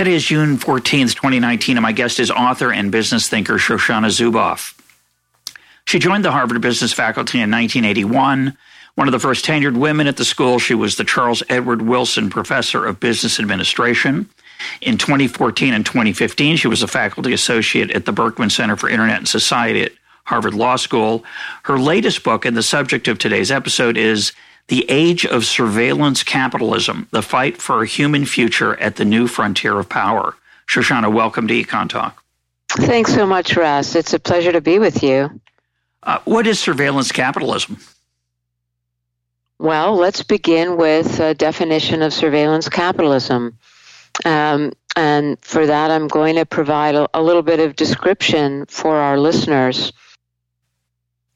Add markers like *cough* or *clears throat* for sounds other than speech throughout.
Today is June 14th, 2019, and my guest is author and business thinker Shoshana Zuboff. She joined the Harvard Business faculty in 1981. One of the first tenured women at the school, she was the Charles Edward Wilson Professor of Business Administration. In 2014 and 2015, she was a faculty associate at the Berkman Center for Internet and Society at Harvard Law School. Her latest book, and the subject of today's episode, is the Age of Surveillance Capitalism, the fight for a human future at the new frontier of power. Shoshana, welcome to Econ Talk. Thanks so much, Russ. It's a pleasure to be with you. Uh, what is surveillance capitalism? Well, let's begin with a definition of surveillance capitalism. Um, and for that, I'm going to provide a, a little bit of description for our listeners.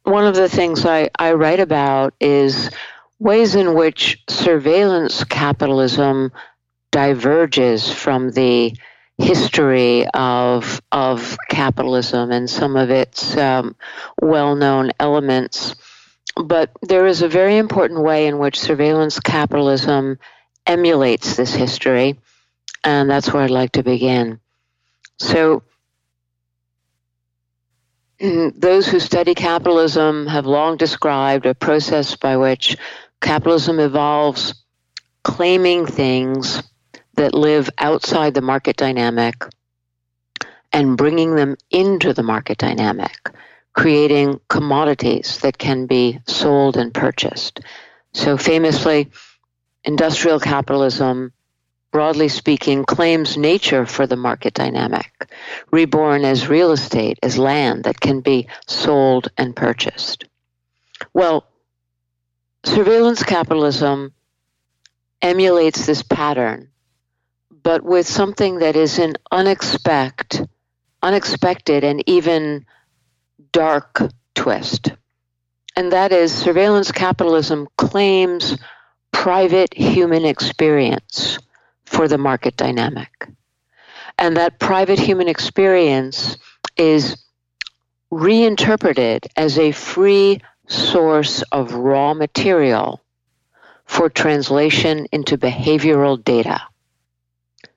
One of the things I, I write about is ways in which surveillance capitalism diverges from the history of of capitalism and some of its um, well-known elements. But there is a very important way in which surveillance capitalism emulates this history, and that's where I'd like to begin. So, those who study capitalism have long described a process by which capitalism evolves claiming things that live outside the market dynamic and bringing them into the market dynamic, creating commodities that can be sold and purchased. So, famously, industrial capitalism, broadly speaking, claims nature for the market dynamic, reborn as real estate, as land that can be sold and purchased. Well, surveillance capitalism emulates this pattern, but with something that is an unexpected, unexpected and even dark twist. And that is surveillance capitalism claims private human experience for the market dynamic. And that private human experience is reinterpreted as a free source of raw material for translation into behavioral data.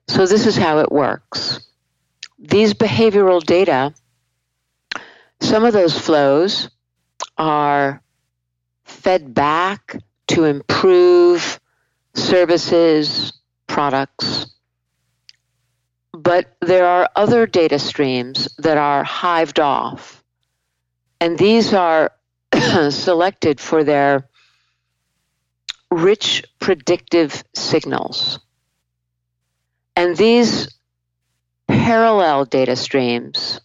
So, this is how it works. These behavioral data, some of those flows are fed back to improve services, products, but there are other data streams that are hived off. And these are *clears throat* selected for their rich predictive signals. And these parallel data streams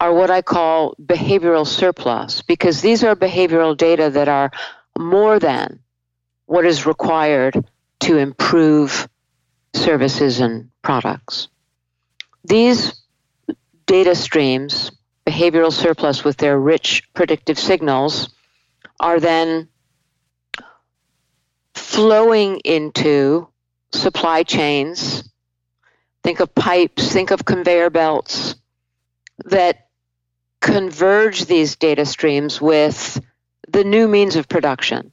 are what I call behavioral surplus because these are behavioral data that are more than what is required to improve services and products. These data streams behavioral surplus with their rich predictive signals are then flowing into supply chains. Think of pipes, think of conveyor belts that converge these data streams with the new means of production.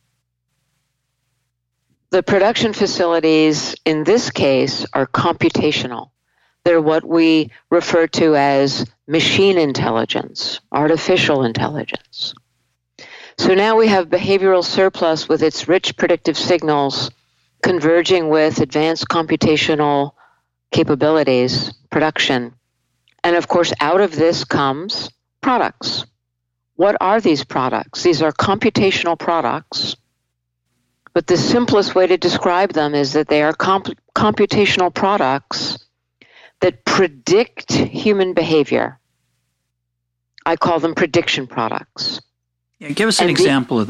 The production facilities in this case are computational. They're what we refer to as machine intelligence, artificial intelligence. So now we have behavioral surplus with its rich predictive signals converging with advanced computational capabilities, production. And of course, out of this comes products. What are these products? These are computational products. But the simplest way to describe them is that they are comp- computational products that predict human behavior. I call them prediction products. Yeah, give us an and example the, of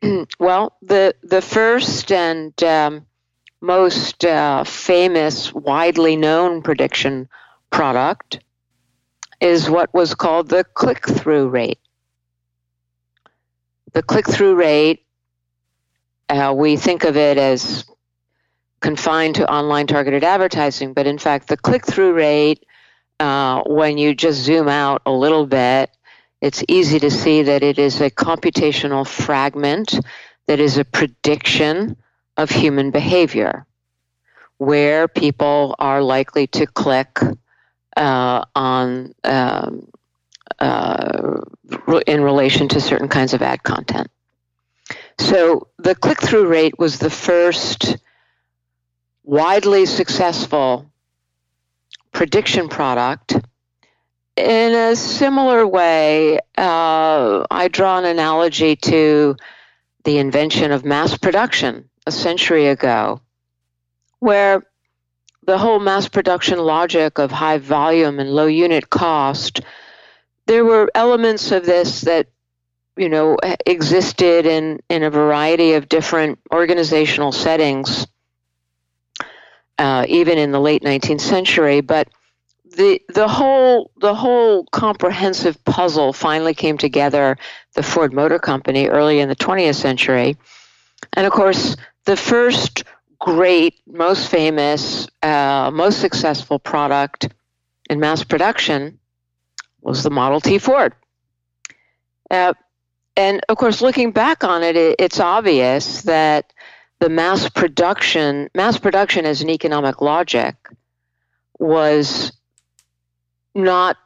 that. *clears throat* Well, the the first and um, most uh, famous, widely known prediction product is what was called the click through rate. The click through rate, uh, we think of it as confined to online targeted advertising, but in fact, the click through rate, uh, when you just zoom out a little bit, it's easy to see that it is a computational fragment that is a prediction of human behavior, where people are likely to click uh, on um, uh, in relation to certain kinds of ad content. So the click through rate was the first widely successful prediction product. In a similar way, uh, I draw an analogy to the invention of mass production a century ago, where the whole mass production logic of high volume and low unit cost, there were elements of this that you know existed in in a variety of different organizational settings uh, even in the late 19th century. But the the whole the whole comprehensive puzzle finally came together. The Ford Motor Company early in the 20th century, and of course the first great, most famous, uh, most successful product in mass production was the Model T Ford. Uh, and of course, looking back on it, it, it's obvious that the mass production, mass production as an economic logic was not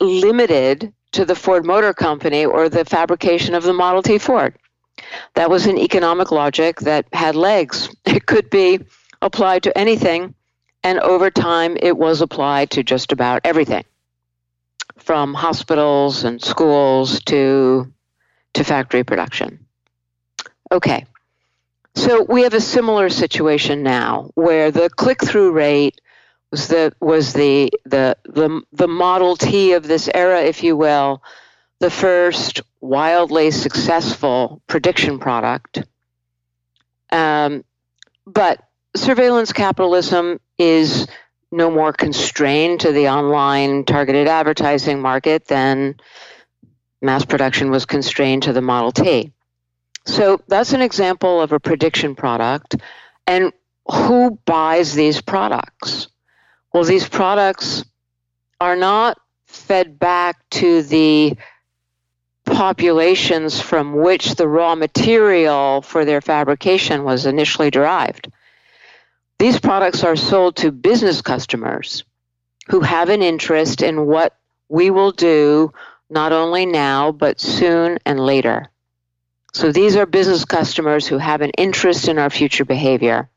limited to the Ford Motor Company or the fabrication of the Model T Ford. That was an economic logic that had legs. *laughs* It could be applied to anything, and over time it was applied to just about everything, from hospitals and schools to to factory production. Okay. So we have a similar situation now where the click-through rate was the was the the the the Model T of this era, if you will, the first wildly successful prediction product. Um, but surveillance capitalism is no more constrained to the online targeted advertising market than mass production was constrained to the Model T. So that's an example of a prediction product. And who buys these products? Well, these products are not fed back to the populations from which the raw material for their fabrication was initially derived. These products are sold to business customers who have an interest in what we will do not only now, but soon and later. So these are business customers who have an interest in our future behavior.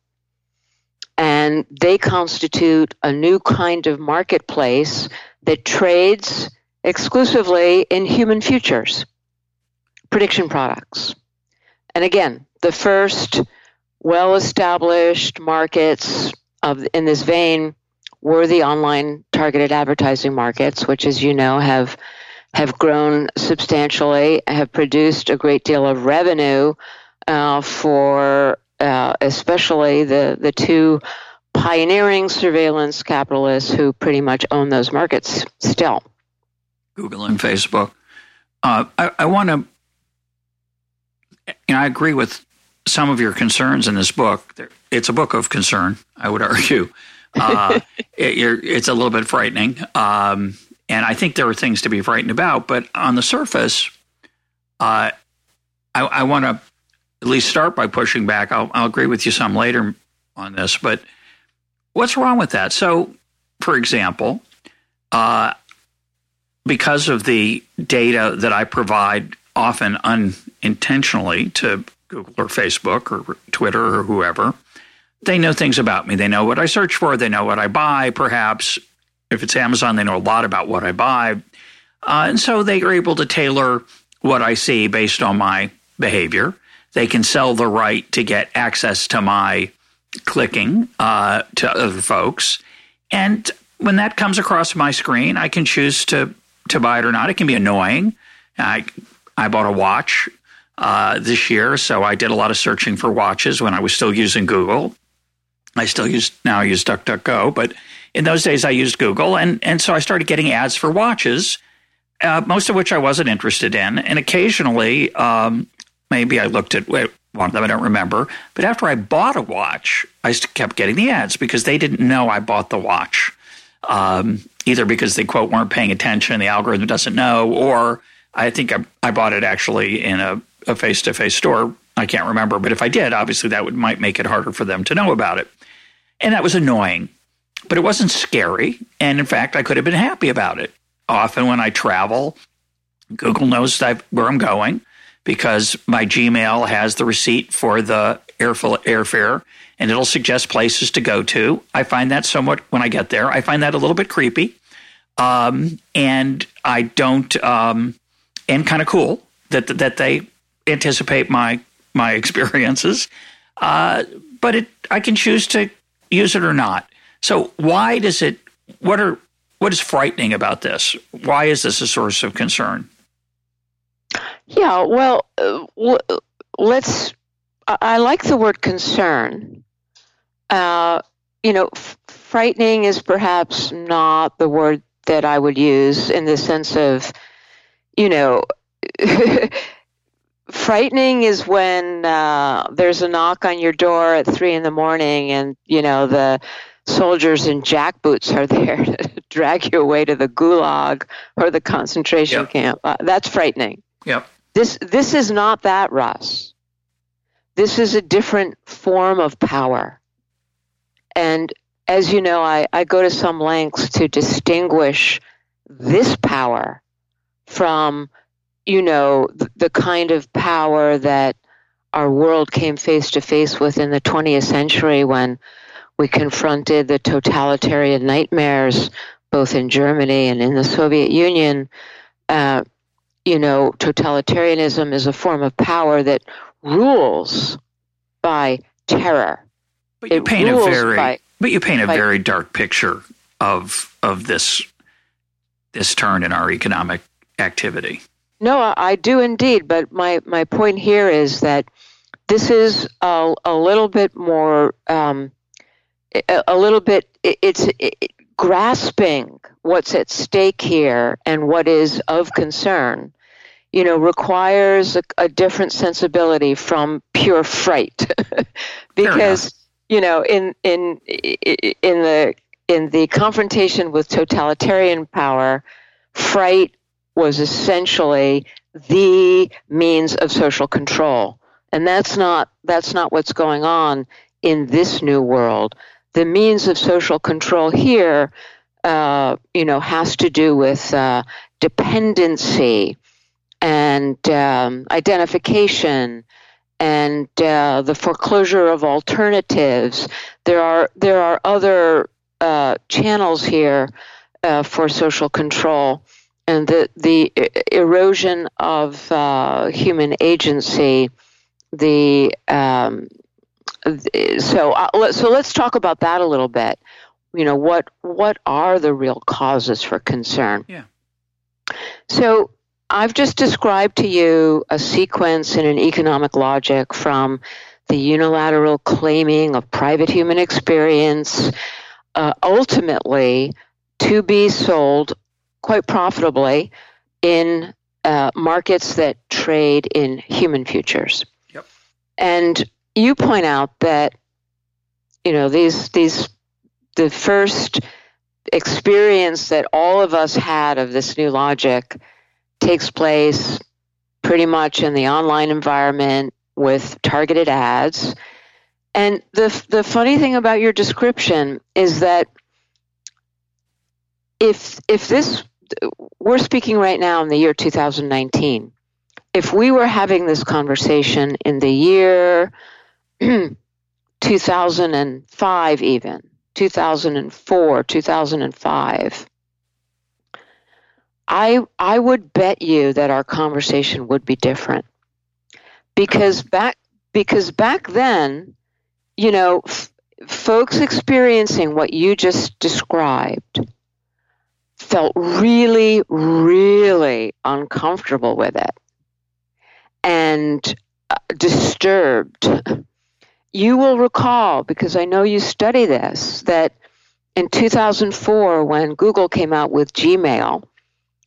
And they constitute a new kind of marketplace that trades exclusively in human futures, prediction products. And again, the first well established markets of, in this vein were the online targeted advertising markets, which, as you know, have have grown substantially, have produced a great deal of revenue uh, for uh, especially the, the two pioneering surveillance capitalists who pretty much own those markets still. Google and Facebook. Uh, I, I want to, you know, I agree with some of your concerns in this book. It's a book of concern, I would *laughs* argue. Uh, *laughs* it, it's a little bit frightening. Um, and I think there are things to be frightened about. But on the surface, uh, I, I want to at least start by pushing back. I'll, I'll agree with you some later on this, but what's wrong with that? So, for example, uh, because of the data that I provide often unintentionally to Google or Facebook or Twitter or whoever, they know things about me. They know what I search for. They know what I buy, perhaps. If it's Amazon, they know a lot about what I buy. Uh, and so they are able to tailor what I see based on my behavior. They can sell the right to get access to my clicking uh, to other folks. And when that comes across my screen, I can choose to, to buy it or not. It can be annoying. I, I bought a watch uh, this year, so I did a lot of searching for watches when I was still using Google. I still use now I use DuckDuckGo, but in those days I used Google, and and so I started getting ads for watches, uh, most of which I wasn't interested in, and occasionally um, maybe I looked at one of them I don't remember, but after I bought a watch, I kept getting the ads because they didn't know I bought the watch, um, either because they quote weren't paying attention, the algorithm doesn't know, or I think I, I bought it actually in a face to face store. I can't remember, but if I did, obviously that would might make it harder for them to know about it. And that was annoying, but it wasn't scary. And in fact, I could have been happy about it. Often when I travel, Google knows where I'm going because my Gmail has the receipt for the airfare and it'll suggest places to go to. I find that somewhat, when I get there, I find that a little bit creepy. Um, and I don't, um, and kind of cool that, that they anticipate my, my *laughs* experiences. Uh, but it, I can choose to use it or not. So why does it? What are what is frightening about this? Why is this a source of concern? Yeah, well, uh, let's. I like the word concern. Uh, you know, f- frightening is perhaps not the word that I would use in the sense of, you know, *laughs* frightening is when uh, there's a knock on your door at three in the morning and you know the soldiers in jackboots are there *laughs* to drag you away to the gulag or the concentration yep. camp. Uh, that's frightening. Yep. This this is not that russ. This is a different form of power. And as you know i, I go to some lengths to distinguish this power from you know, the, the kind of power that our world came face to face with in the 20th century when we confronted the totalitarian nightmares both in Germany and in the Soviet Union. Uh, you know, totalitarianism is a form of power that rules by terror. But you it paint a very, by, but you paint a by, very dark picture of of this this turn in our economic activity. No, I do indeed. But my, my point here is that this is a, a little bit more, um, a, little bit it's it, grasping what's at stake here and what is of concern. You know, requires a, a different sensibility from pure fright, *laughs* because you know, in in in the in the confrontation with totalitarian power, fright was essentially the means of social control. And that's not that's not what's going on in this new world. The means of social control here, uh, you know, has to do with uh, dependency and um, identification and uh, the foreclosure of alternatives. There are there are other uh, channels here uh, for social control and the the erosion of uh, human agency. The um, so uh, so let's talk about that a little bit. You know what what are the real causes for concern? Yeah. So I've just described to you a sequence in an economic logic from the unilateral claiming of private human experience, uh, ultimately to be sold quite profitably in uh, markets that trade in human futures. Yep. And you point out that you know these these the first experience that all of us had of this new logic takes place pretty much in the online environment with targeted ads. And the the funny thing about your description is that if if this we're speaking right now in the year 2019. If we were having this conversation in the year *clears throat* 2005, even. 2004, 2005, I I would bet you that our conversation would be different. Because back because back then, you know, f- folks experiencing what you just described felt really, really uncomfortable with it and uh, disturbed *laughs* you will recall, because I know you study this, that in 2004, when Google came out with Gmail,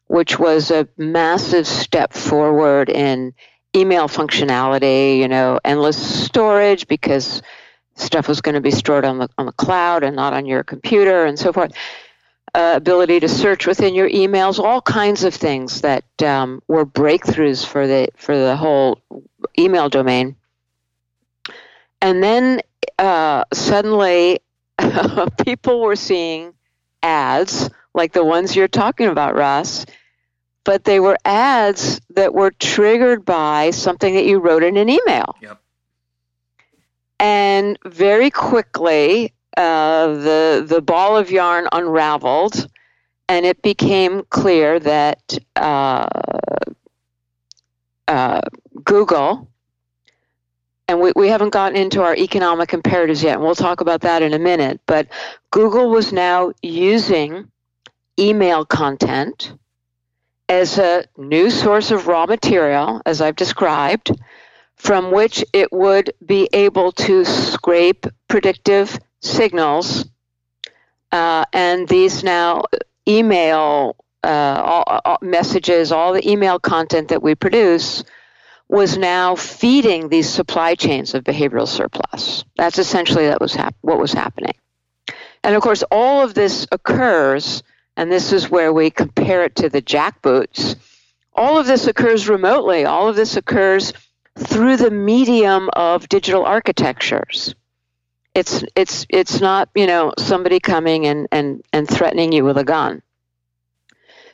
which was a massive step forward in email functionality, you know, endless storage because stuff was going to be stored on the on the cloud and not on your computer and so forth. Uh, ability to search within your emails, all kinds of things that um, were breakthroughs for the for the whole email domain. And then uh, suddenly, *laughs* people were seeing ads like the ones you're talking about, Russ, but they were ads that were triggered by something that you wrote in an email. Yep. And very quickly, uh, the the ball of yarn unraveled, and it became clear that uh, uh, Google, and we, we haven't gotten into our economic imperatives yet, and we'll talk about that in a minute, but Google was now using email content as a new source of raw material, as I've described, from which it would be able to scrape predictive signals. Uh, and these now email uh, all, all messages, all the email content that we produce was now feeding these supply chains of behavioral surplus. That's essentially that was hap- what was happening. And of course, all of this occurs and this is where we compare it to the jackboots. All of this occurs remotely. All of this occurs through the medium of digital architectures. It's it's it's not you know somebody coming and and and threatening you with a gun.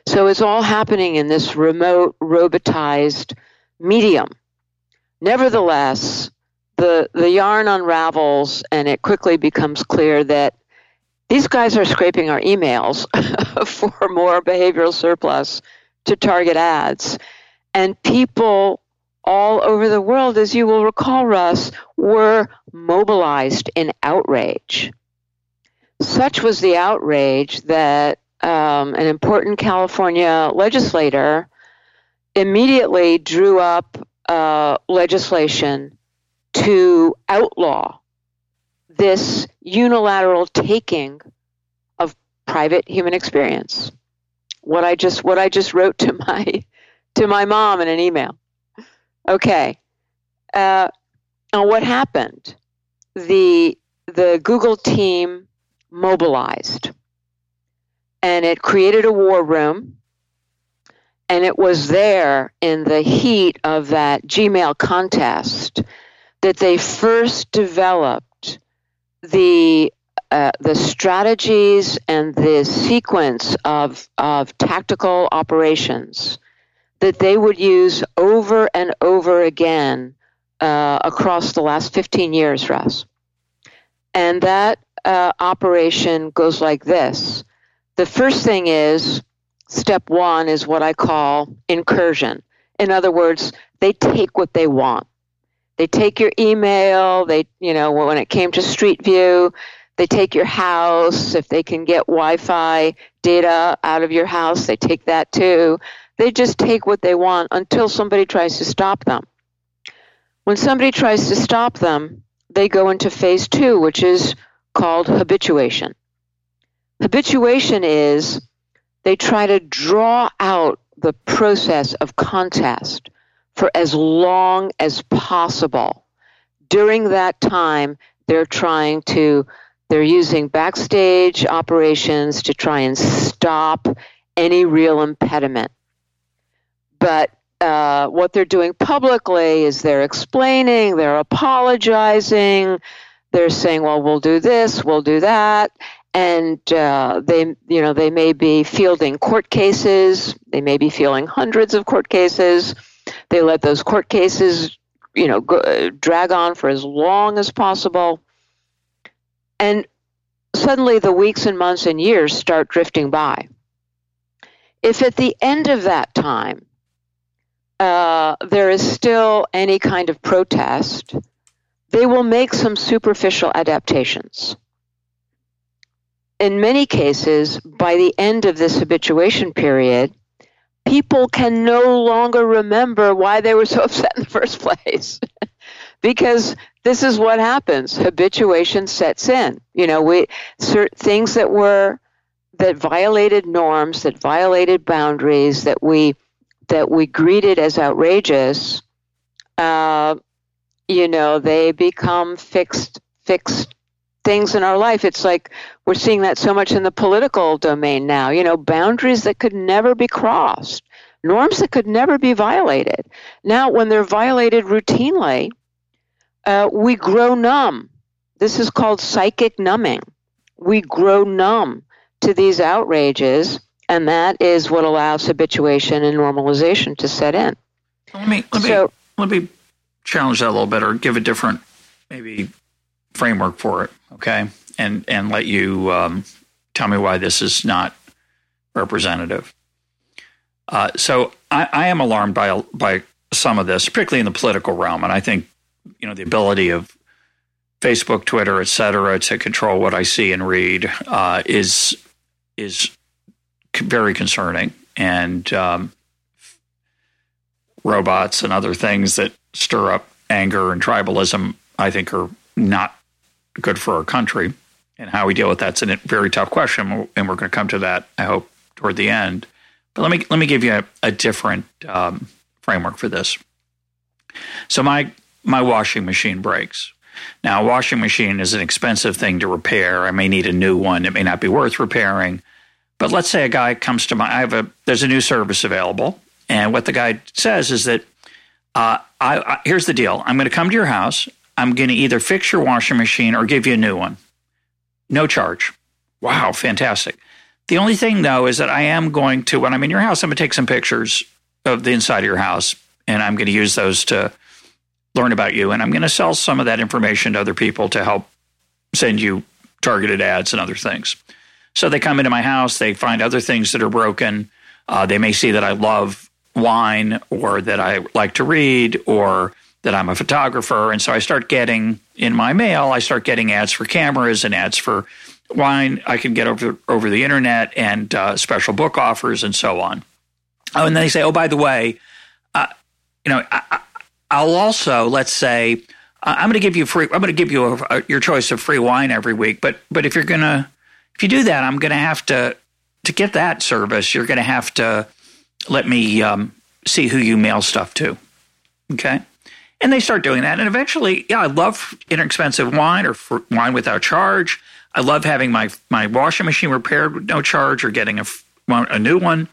So it's all happening in this remote robotized medium. Nevertheless, the the yarn unravels and it quickly becomes clear that these guys are scraping our emails *laughs* for more behavioral surplus to target ads. And people all over the world, as you will recall, Russ, were mobilized in outrage. Such was the outrage that um, an important California legislator immediately drew up uh, legislation to outlaw this unilateral taking of private human experience. What I just what I just wrote *laughs* to my to my mom in an email. Okay. Uh, now what happened? The the Google team mobilized and it created a war room and it was there in the heat of that Gmail contest that they first developed the uh, the strategies and the sequence of of tactical operations that they would use over and over again uh, across the last 15 years, Russ. And that uh, operation goes like this. The first thing is step one is what I call incursion. In other words, they take what they want. They take your email. They, you know, when it came to Street View, they take your house. If they can get Wi-Fi data out of your house, they take that too. They just take what they want until somebody tries to stop them. When somebody tries to stop them, they go into phase two, which is called habituation. Habituation is they try to draw out the process of contest for as long as possible. During that time, they're trying to, they're using backstage operations to try and stop any real impediment. But uh, what they're doing publicly is they're explaining, they're apologizing, they're saying, "Well, we'll do this, we'll do that," and uh, they, you know, they may be fielding court cases, they may be fielding hundreds of court cases, they let those court cases, you know, go, drag on for as long as possible. And suddenly the weeks and months and years start drifting by. If at the end of that time uh, there is still any kind of protest, they will make some superficial adaptations. In many cases, by the end of this habituation period, people can no longer remember why they were so *laughs* upset in the first place. *laughs* because this is what happens. Habituation sets in. You know, we certain things that were that violated norms, that violated boundaries, that we that we greeted as outrageous. Uh, you know, they become fixed fixed things in our life. It's like we're seeing that so much in the political domain now. You know, boundaries that could never be crossed, norms that could never be violated. Now, when they're violated routinely, uh, we grow numb. This is called psychic numbing. We grow numb to these outrages, and that is what allows habituation and normalization to set in. Let me let me so, let me challenge that a little bit, or give a different maybe framework for it, okay? And and let you um, tell me why this is not representative. Uh, so I, I, am alarmed by by some of this, particularly in the political realm, and I think you know the ability of Facebook, Twitter, et cetera, to control what I see and read uh, is is very concerning, and um, robots and other things that stir up anger and tribalism, I think, are not good for our country. And how we deal with that's a very tough question, and we're going to come to that. I hope toward the end. But let me let me give you a, a different um, framework for this. So my my washing machine breaks. Now, a washing machine is an expensive thing to repair. I may need a new one. It may not be worth repairing. But let's say a guy comes to my, I have a, there's a new service available. And what the guy says is that, uh, I, I, here's the deal. I'm going to come to your house. I'm going to either fix your washing machine or give you a new one. No charge. Wow, fantastic. The only thing, though, is that I am going to, when I'm in your house, I'm going to take some pictures of the inside of your house, and I'm going to use those to learn about you. And I'm going to sell some of that information to other people to help send you targeted ads and other things. So they come into my house, they find other things that are broken. Uh, they may see that I love wine or that I like to read or that I'm a photographer. And so I start getting in my mail, I start getting ads for cameras and ads for wine I can get over, over the internet and uh, special book offers and so on. Oh, and then they say, oh, by the way, uh, you know, I, will also, let's say, I'm going to give you free, I'm going to give you a, a, your choice of free wine every week. But, but if you're going to, if you do that, I'm going to have to, to get that service, you're going to have to let me um, see who you mail stuff to. Okay. And they start doing that. And eventually, yeah, I love inexpensive wine or wine without charge. I love having my, my washing machine repaired with no charge or getting a, a new one.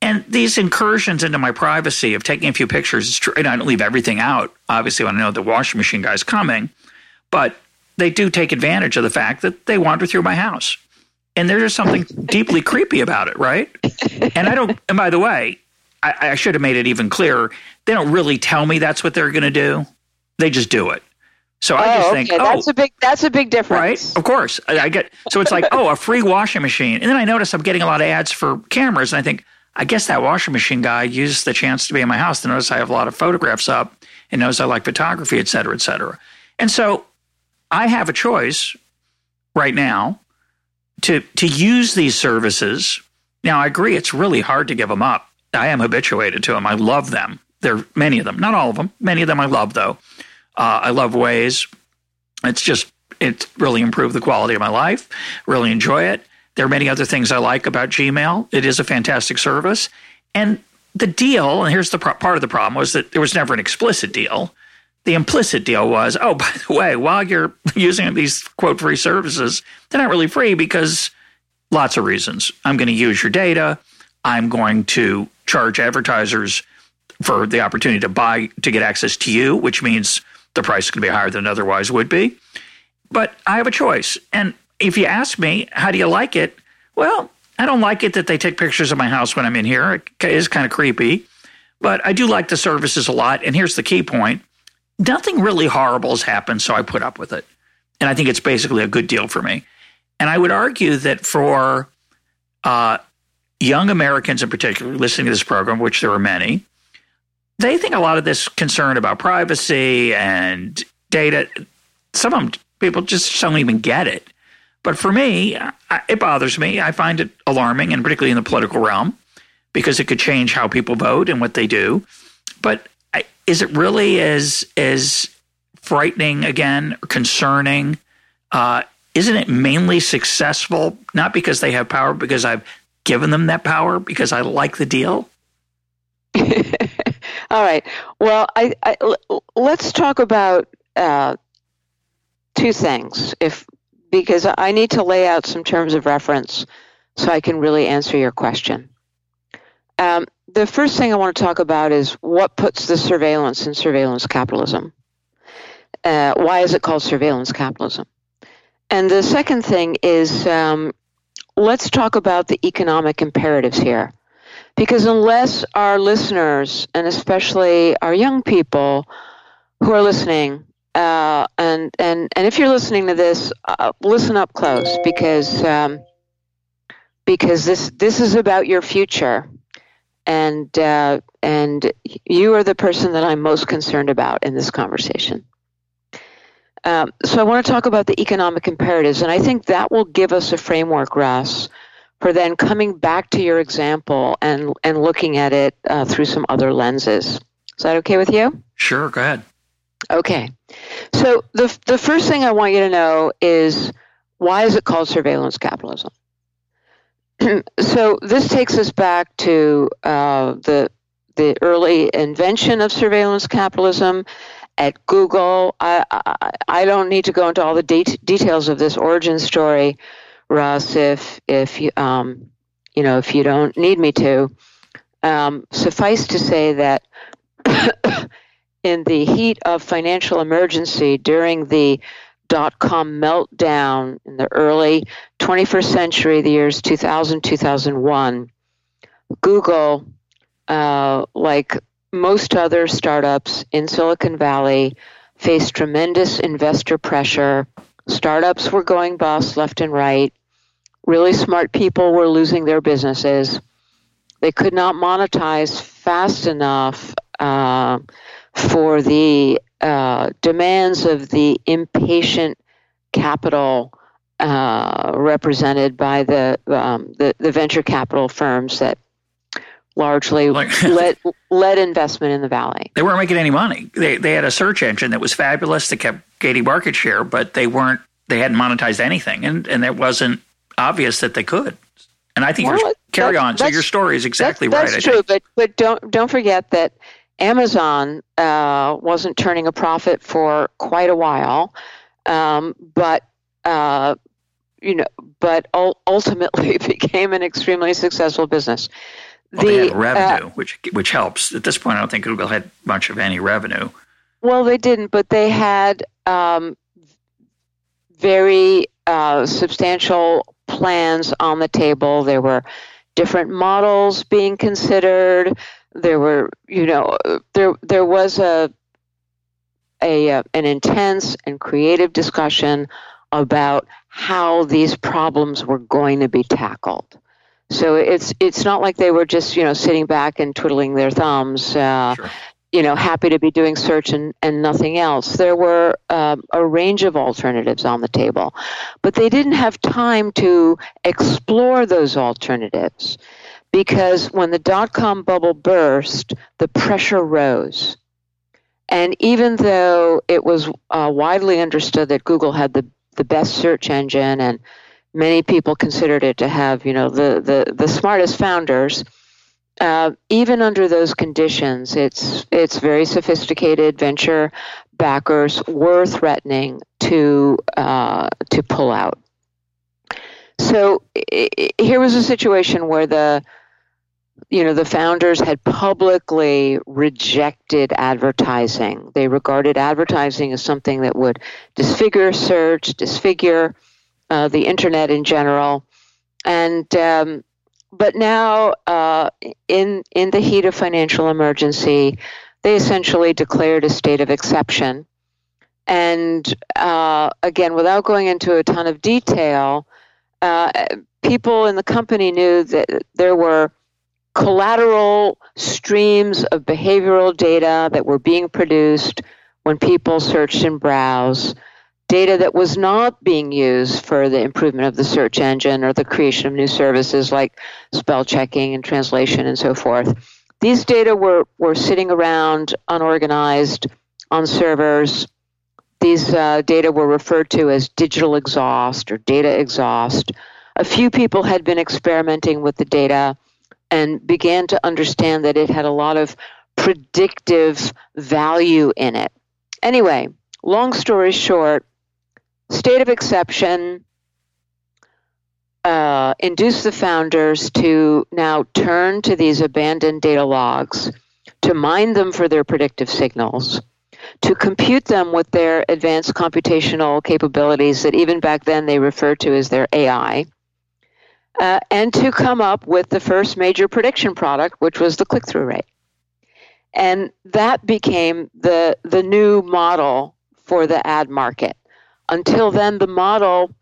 And these incursions into my privacy of taking a few pictures, it's true, and I don't leave everything out, obviously, when I know the washing machine guy's coming, but they do take advantage of the fact that they wander through my house. And there's just something deeply creepy about it, right? And I don't, and by the way, I, I should have made it even clearer they don't really tell me that's what they're going to do. They just do it. So I just oh, think, oh, that's a big that's a big difference, right? Of course, I, I get. So it's like, oh, a free washing machine, and then I notice I'm getting a lot of ads for cameras, and I think, I guess that washing machine guy used the chance to be in my house to notice I have a lot of photographs up, and knows I like photography, et cetera, et cetera. And so I have a choice right now to to use these services. Now I agree, it's really hard to give them up. I am habituated to them. I love them. There are many of them, not all of them. Many of them I love, though. Uh, I love Waze. It's just, it's really improved the quality of my life. Really enjoy it. There are many other things I like about Gmail. It is a fantastic service. And the deal, and here's the pro- part of the problem, was that there was never an explicit deal. The implicit deal was, oh, *laughs* by the way, while you're *laughs* using these quote free services, they're not really free because lots of reasons. I'm going to use your data. I'm going to charge advertisers for the opportunity to buy to get access to you, which means the price is going to be higher than otherwise would be. But I have a choice. And if you ask me, how do you like it? Well, I don't like it that they take pictures of my house when I'm in here. It is kind of creepy. But I do like the services a lot. And here's the key point nothing really horrible has happened, so I put up with it. And I think it's basically a good deal for me. And I would argue that for uh, young Americans in particular listening to this program, which there are many, they think a lot of this concern about privacy and data, some of them people just don't even get it. But for me, it bothers me. I find it alarming, and particularly in the political realm, because it could change how people vote and what they do. But is it really as as frightening again, concerning. Uh, isn't it mainly successful not because they have power, because I've given them that power because I like the deal? *laughs* All right. Well, I, I, let's talk about uh, two things, if because I need to lay out some terms of reference so I can really answer your question. Um, the first thing I want to talk about is what puts the surveillance in surveillance capitalism. Uh, why is it called surveillance capitalism? And the second thing is um, let's talk about the economic imperatives here. Because unless our listeners, and especially our young people who are listening, uh, and, and, and if you're listening to this, uh, listen up close because, um, because this, this is about your future. And, uh, and you are the person that I'm most concerned about in this conversation. Um, so I want to talk about the economic imperatives, and I think that will give us a framework, Russ, for then coming back to your example and and looking at it uh, through some other lenses. Is that okay with you? Sure. Go ahead. Okay. So the the first thing I want you to know is why is it called surveillance capitalism? *clears throat* so this takes us back to uh, the the early invention of surveillance capitalism at Google. I, I, I don't need to go into all the de- details of this origin story, Russ. If if you um, you know if you don't need me to, um, suffice to say that *coughs* in the heat of financial emergency during the dot com meltdown in the early 21st century, the years 2000 2001, Google, uh, like most other startups in Silicon Valley faced tremendous investor pressure. Startups were going bust left and right. Really smart people were losing their businesses. They could not monetize fast enough uh, for the uh, demands of the impatient capital uh, represented by the, um, the, the venture capital firms that largely like, *laughs* led, led investment in the valley. They weren't making any money. They, they had a search engine that was fabulous that kept gaining market share, but they weren't they hadn't monetized anything, and and it wasn't obvious that they could. And I think well, carry on. So your story is exactly that's, that's right. That's true, but but don't don't forget that Amazon uh, wasn't turning a profit for quite a while, um, but. Uh, you know, but ultimately *laughs* became an extremely successful business. Well, the, they had revenue, uh, which which helps. At this point, I don't think Google had much of any revenue. Well, they didn't, but they had um, very uh, substantial plans on the table. There were different models being considered. There were, you know, there there was a a uh, an intense and creative discussion about how these problems were going to be tackled. So it's it's not like they were just you know sitting back and twiddling their thumbs, uh, sure. you know, happy to be doing search and, and nothing else. There were um, a range of alternatives on the table, but they didn't have time to explore those alternatives because when the dot com bubble burst, the pressure rose. And even though it was uh, widely understood that Google had the, the best search engine and many people considered it to have, you know, the, the, the smartest founders. Uh, even under those conditions, it's it's very sophisticated venture backers were threatening to uh, to pull out. So it, here was a situation where the you know the founders had publicly rejected advertising. They regarded advertising as something that would disfigure search, disfigure uh, the internet in general, and um, but now uh, in in the heat of financial emergency, they essentially declared a state of exception. And uh, again, without going into a ton of detail, uh, people in the company knew that there were collateral streams of behavioral data that were being produced when people searched and browsed data that was not being used for the improvement of the search engine or the creation of new services like spell checking and translation and so forth. These data were, were sitting around unorganized on servers, these uh, data were referred to as digital exhaust or data exhaust. A few people had been experimenting with the data and began to understand that it had a lot of predictive value in it. Anyway, long story short, state of exception uh, induced the founders to now turn to these abandoned data logs, to mine them for their predictive signals, to compute them with their advanced computational capabilities that even back then they referred to as their AI, uh, and to come up with the first major prediction product, which was the click through rate. And that became the, the new model for the ad market. Until then, the model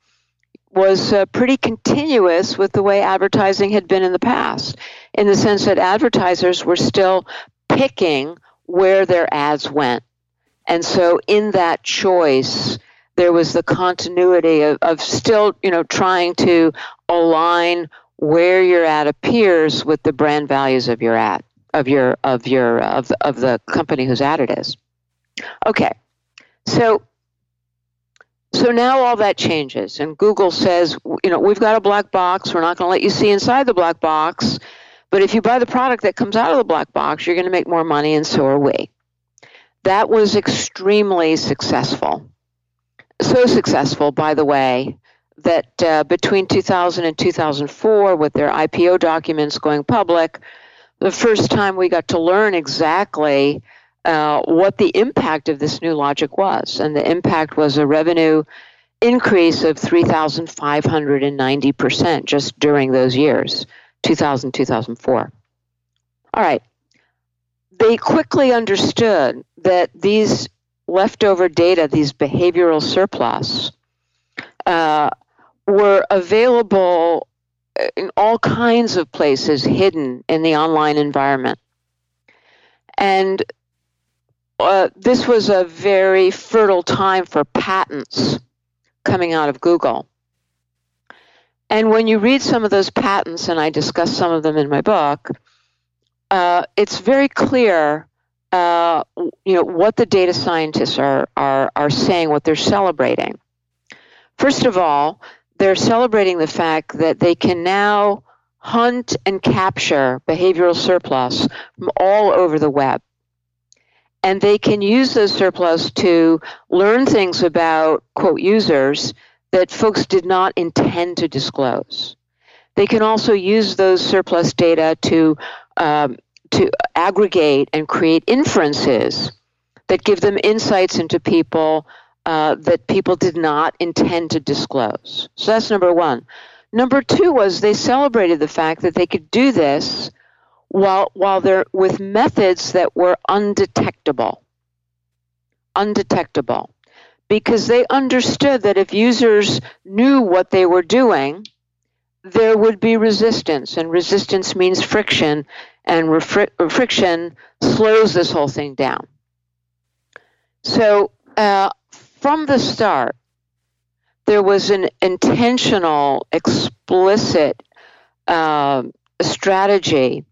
was uh, pretty continuous with the way advertising had been in the past, in the sense that advertisers were still picking where their ads went. And so, in that choice, there was the continuity of, of still, you know, trying to align where your ad appears with the brand values of your ad, of your of your of of the company whose ad it is. Okay, so so now all that changes, and Google says, you know, we've got a black box. We're not going to let you see inside the black box, but if you buy the product that comes out of the black box, you're going to make more money, and so are we. That was extremely successful. So successful, by the way, that uh, between 2000 and 2004, with their IPO documents going public, the first time we got to learn exactly uh, what the impact of this new logic was. And the impact was a revenue increase of 3,590% just during those years, 2000, 2004. All right they quickly understood that these leftover data, these behavioral surplus, uh, were available in all kinds of places hidden in the online environment. And uh, this was a very fertile time for patents coming out of Google. And when you read some of those patents, and I discuss some of them in my book, uh, it's very clear, uh, you know, what the data scientists are, are, are saying, what they're celebrating. First of all, they're celebrating the fact that they can now hunt and capture behavioral surplus from all over the web. And they can use those surplus to learn things about, quote, users that folks did not intend to disclose. They can also use those surplus data to um, to aggregate and create inferences that give them insights into people uh, that people did not intend to disclose. So that's number one. Number two was they celebrated the fact that they could do this while while they're with methods that were undetectable. Undetectable. Because they understood that if users knew what they were doing, there would be resistance, and resistance means friction, and refri- friction slows this whole thing down. So, uh, from the start, there was an intentional, explicit uh, strategy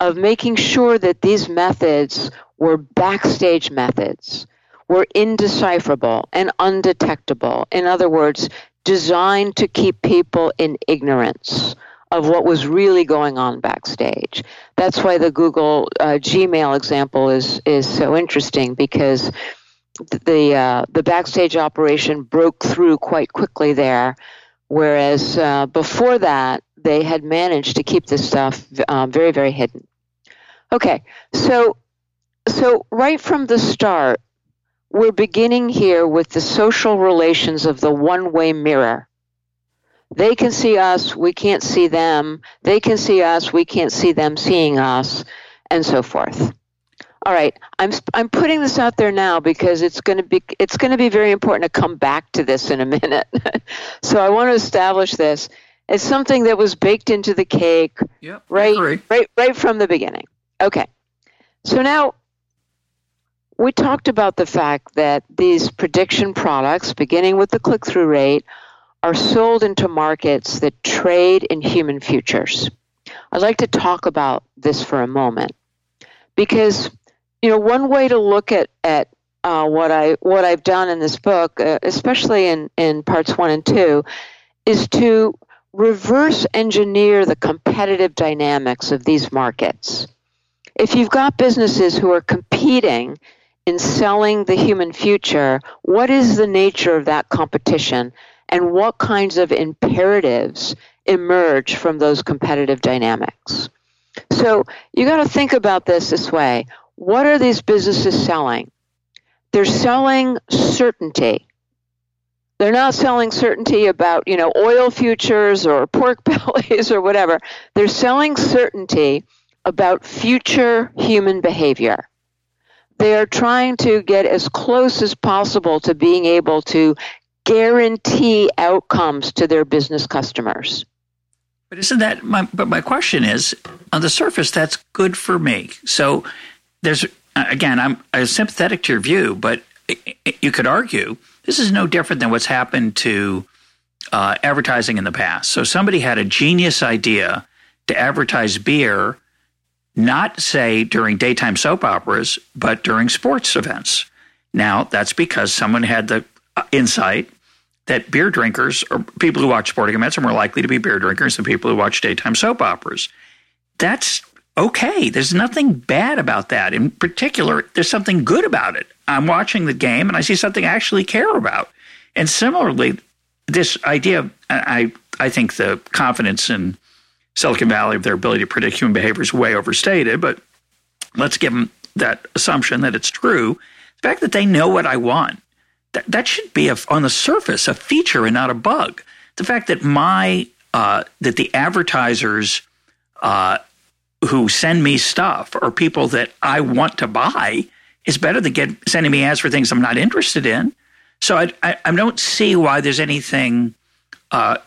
of making sure that these methods were backstage methods, were indecipherable and undetectable. In other words, designed to keep people in ignorance of what was really going on backstage. That's why the Google uh, Gmail example is is so interesting because the uh, the backstage operation broke through quite quickly there, whereas uh, before that they had managed to keep this stuff um, very very hidden. Okay, so so right from the start, we're beginning here with the social relations of the one way mirror. They can see us, we can't see them. They can see us, we can't see them seeing us, and so forth. All right, I'm I'm putting this out there now because it's going to be it's going to be very important to come back to this in a minute. *laughs* so I want to establish this as something that was baked into the cake yep, right right right from the beginning. Okay. So now we talked about the fact that these prediction products beginning with the click-through rate are sold into markets that trade in human futures. I'd like to talk about this for a moment because you know one way to look at, at uh, what I what I've done in this book, uh, especially in in parts one and two, is to reverse engineer the competitive dynamics of these markets. If you've got businesses who are competing in selling the human future, what is the nature of that competition and what kinds of imperatives emerge from those competitive dynamics? So you got to think about this this way. What are these businesses selling? They're selling certainty. They're not selling certainty about, you know, oil futures or *laughs* pork bellies or whatever. They're selling certainty about future human behavior. They are trying to get as close as possible to being able to guarantee outcomes to their business customers. But isn't that my but my question is on the surface that's good for me. So there's again I'm, I'm sympathetic to your view, but you could argue this is no different than what's happened to uh, advertising in the past. So somebody had a genius idea to advertise beer, not say during daytime soap operas, but during sports events. Now that's because someone had the uh, insight that beer drinkers or people who watch sporting events are more likely to be beer drinkers than people who watch daytime soap operas. That's okay. There's nothing bad about that. In particular, there's something good about it. I'm watching the game and I see something I actually care about. And similarly, this idea of, I, I think the confidence in Silicon Valley of their ability to predict human behavior is way overstated, but let's give them that assumption that it's true. The fact that they know what I want, that, that should be a, on the surface a feature and not a bug. The fact that my, uh, that the advertisers uh, who send me stuff are people that I want to buy is better than get sending me ads for things I'm not interested in. So I, I, I don't see why there's anything uh,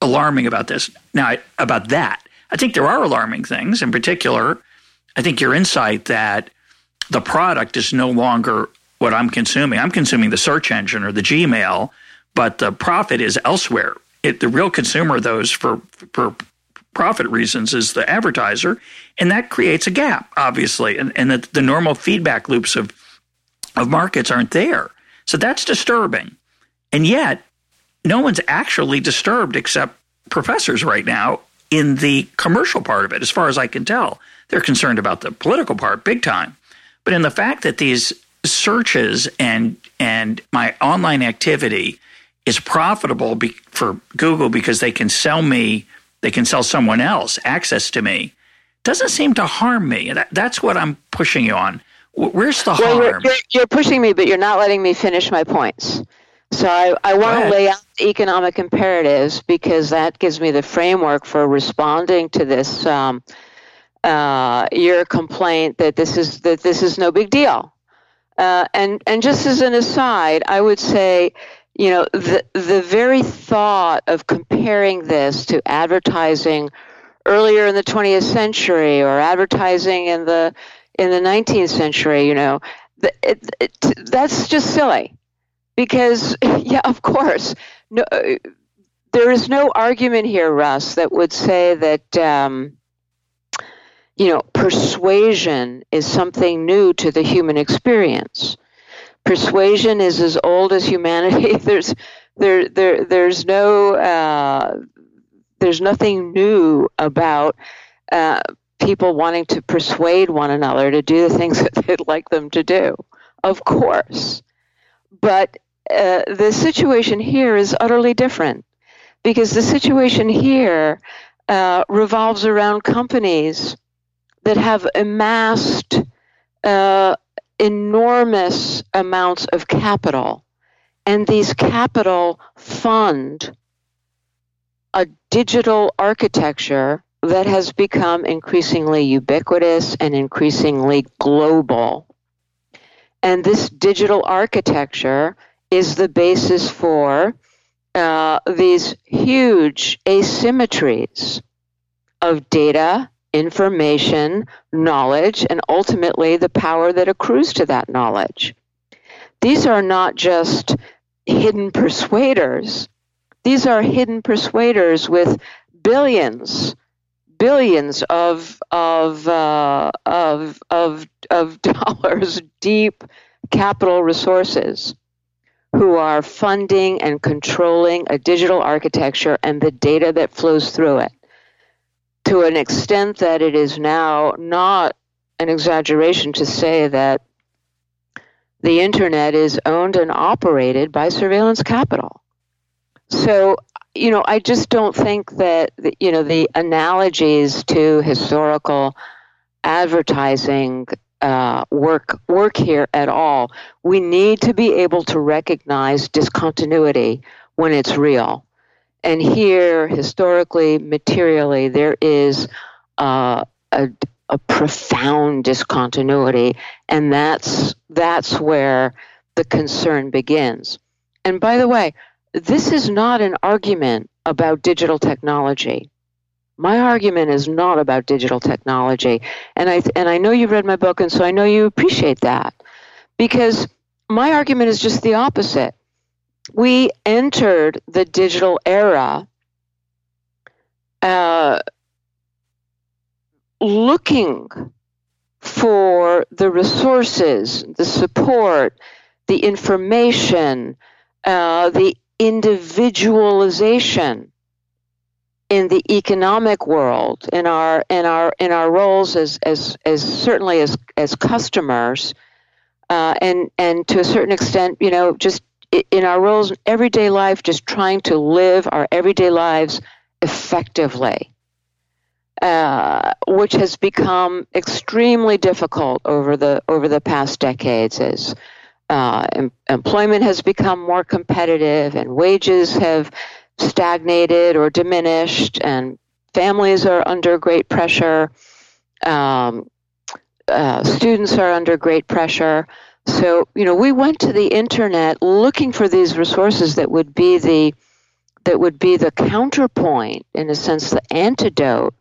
alarming about this. Now, I, about that, I think there are alarming things. In particular, I think your insight that the product is no longer what I'm consuming. I'm consuming the search engine or the Gmail, but the profit is elsewhere. It, the real consumer of those for for profit reasons is the advertiser, and that creates a gap, obviously, and, and the, the normal feedback loops of of markets aren't there. So that's disturbing. And yet, no one's actually disturbed except professors right now in the commercial part of it, as far as I can tell. They're concerned about the political part big time. But in the fact that these searches and and my online activity is profitable be, for Google because they can sell me they can sell someone else access to me doesn't seem to harm me. That, that's what I'm pushing you on. Where's the well, harm? You're, you're, pushing me, but you're not letting me finish my points. So I, I want to lay out economic imperatives because that gives me the framework for responding to this um, uh, your complaint that this is that this is no big deal. Uh, and and just as an aside, I would say you know, the, the very thought of comparing this to advertising earlier in the 20th century or advertising in the in the 19th century, you know, it, it, that's just silly. Because, *laughs* yeah, of course, no, there is no argument here, Russ, that would say that, um, you know, persuasion is something new to the human experience persuasion is as old as humanity. *laughs* there's there there there's no uh, there's nothing new about uh, people wanting to persuade one another to do the things *laughs* that they'd like them to do. Of course, but uh, the situation here is utterly different because the situation here uh, revolves around companies that have amassed uh, enormous amounts of capital, and these capital fund a digital architecture that has become increasingly ubiquitous and increasingly global. And this digital architecture is the basis for uh, these huge asymmetries of data information, knowledge, and ultimately the power that accrues to that knowledge. These are not just hidden persuaders. These are hidden persuaders with billions, billions of of uh, of of of *laughs* dollars deep capital resources who are funding and controlling a digital architecture and the data that flows through it to an extent that it is now not an exaggeration to say that the internet is owned and operated by surveillance capital. So, you know, I just don't think that, you know, the analogies to historical advertising uh, work work here at all. We need to be able to recognize discontinuity when it's real. And here, historically, materially, there is uh, a, a profound discontinuity, and that's that's where the concern begins. And by the way, this is not an argument about digital technology. My argument is not about digital technology, and I and I know you've read my book, and so I know you appreciate that, because my argument is just the opposite. We entered the digital era uh, looking for the resources, the support, the information, uh, the individualization in the economic world, in our in our in our roles as as as certainly as as customers, uh, and and to a certain extent, you know, just in our roles in everyday life, just trying to live our everyday lives effectively, uh, which has become extremely difficult over the over the past decades as uh, em- employment has become more competitive and wages have stagnated or diminished, and families are under great pressure. Um, uh, students are under great pressure. So, you know, we went to the internet looking for these resources that would be the that would be the counterpoint, in a sense, the antidote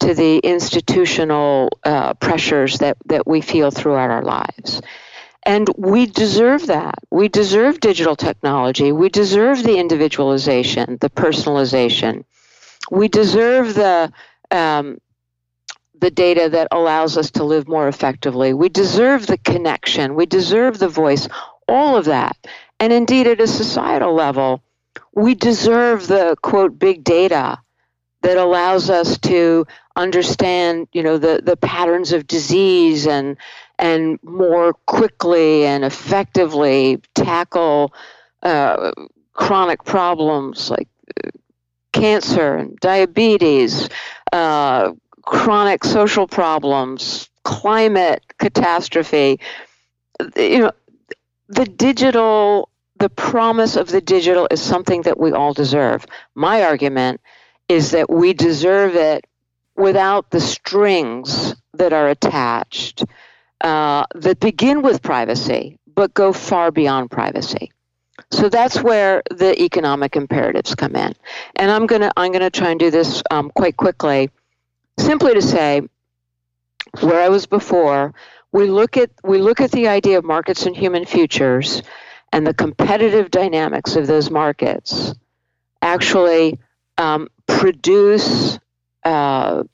to the institutional uh, pressures that, that we feel throughout our lives. And we deserve that. We deserve digital technology. We deserve the individualization, the personalization. We deserve the um, the data that allows us to live more effectively. We deserve the connection. We deserve the voice. All of that. And indeed, at a societal level, we deserve the quote big data that allows us to understand, you know, the, the patterns of disease and and more quickly and effectively tackle uh, chronic problems like uh, cancer and diabetes, uh, chronic social problems, climate catastrophe. You know, the digital, the promise of the digital is something that we all deserve. My argument is that we deserve it without the strings that are attached uh, that begin with privacy but go far beyond privacy. So that's where the economic imperatives come in, and I'm gonna I'm gonna try and do this um, quite quickly, simply to say where I was before. We look at we look at the idea of markets and human futures, and the competitive dynamics of those markets actually um, produce. Uh,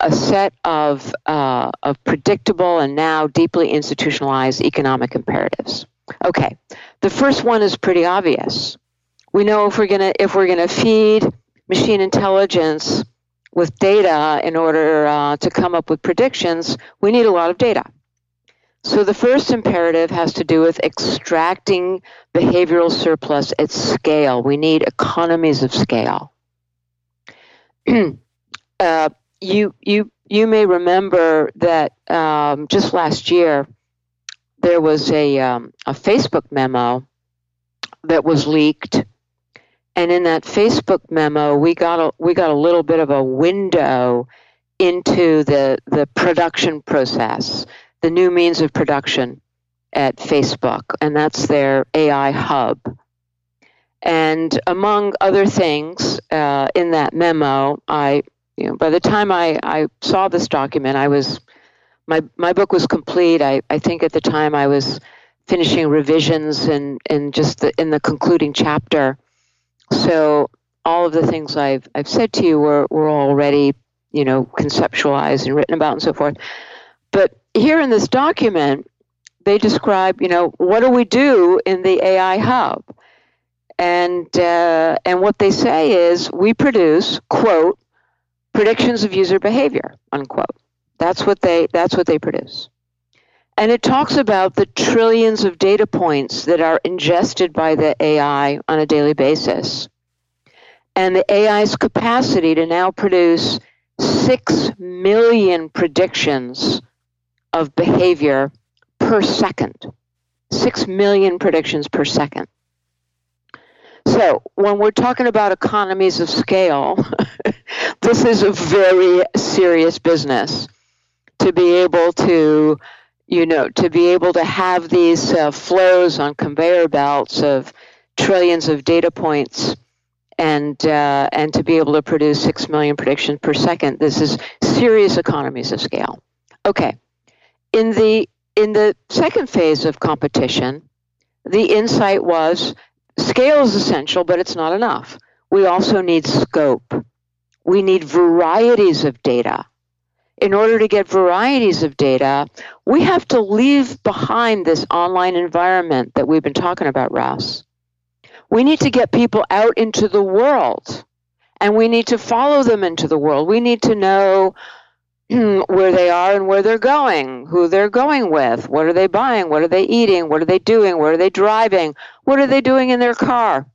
a set of, uh, of predictable and now deeply institutionalized economic imperatives. Okay, the first one is pretty obvious. We know if we're gonna if we're gonna feed machine intelligence with data in order uh, to come up with predictions, we need a lot of data. So the first imperative has to do with extracting behavioral surplus at scale. We need economies of scale. *clears throat* uh, you you you may remember that um, just last year there was a um, a Facebook memo that was leaked, and in that Facebook memo we got a we got a little bit of a window into the the production process, the new means of production at Facebook, and that's their AI hub. And among other things, uh, in that memo, I you know, by the time I, I saw this document, I was my my book was complete. I, I think at the time I was finishing revisions and, and just the, in the concluding chapter. So all of the things I've I've said to you were, were already, you know, conceptualized and written about and so forth. But here in this document, they describe, you know, what do we do in the AI hub? And uh, and what they say is we produce quote predictions of user behavior unquote. That's what they that's what they produce. And it talks about the trillions of data points that are ingested by the AI on a daily basis. And the AI's capacity to now produce 6 million predictions of behavior per second. 6 million predictions per second. So, when we're talking about economies of scale, *laughs* this is a very serious business to be able to you know, to be able to have these uh, flows on conveyor belts of trillions of data points and uh, and to be able to produce six million predictions per second, this is serious economies of scale. Okay, in the in the second phase of competition, the insight was scale is essential, but it's not enough. We also need scope. We need varieties of data in order to get varieties of data, we have to leave behind this online environment that we've been talking about, Russ. We need to get people out into the world and we need to follow them into the world. We need to know *clears throat* where they are and where they're going, who they're going with, what are they buying, what are they eating, what are they doing, where are they driving, what are they doing in their car.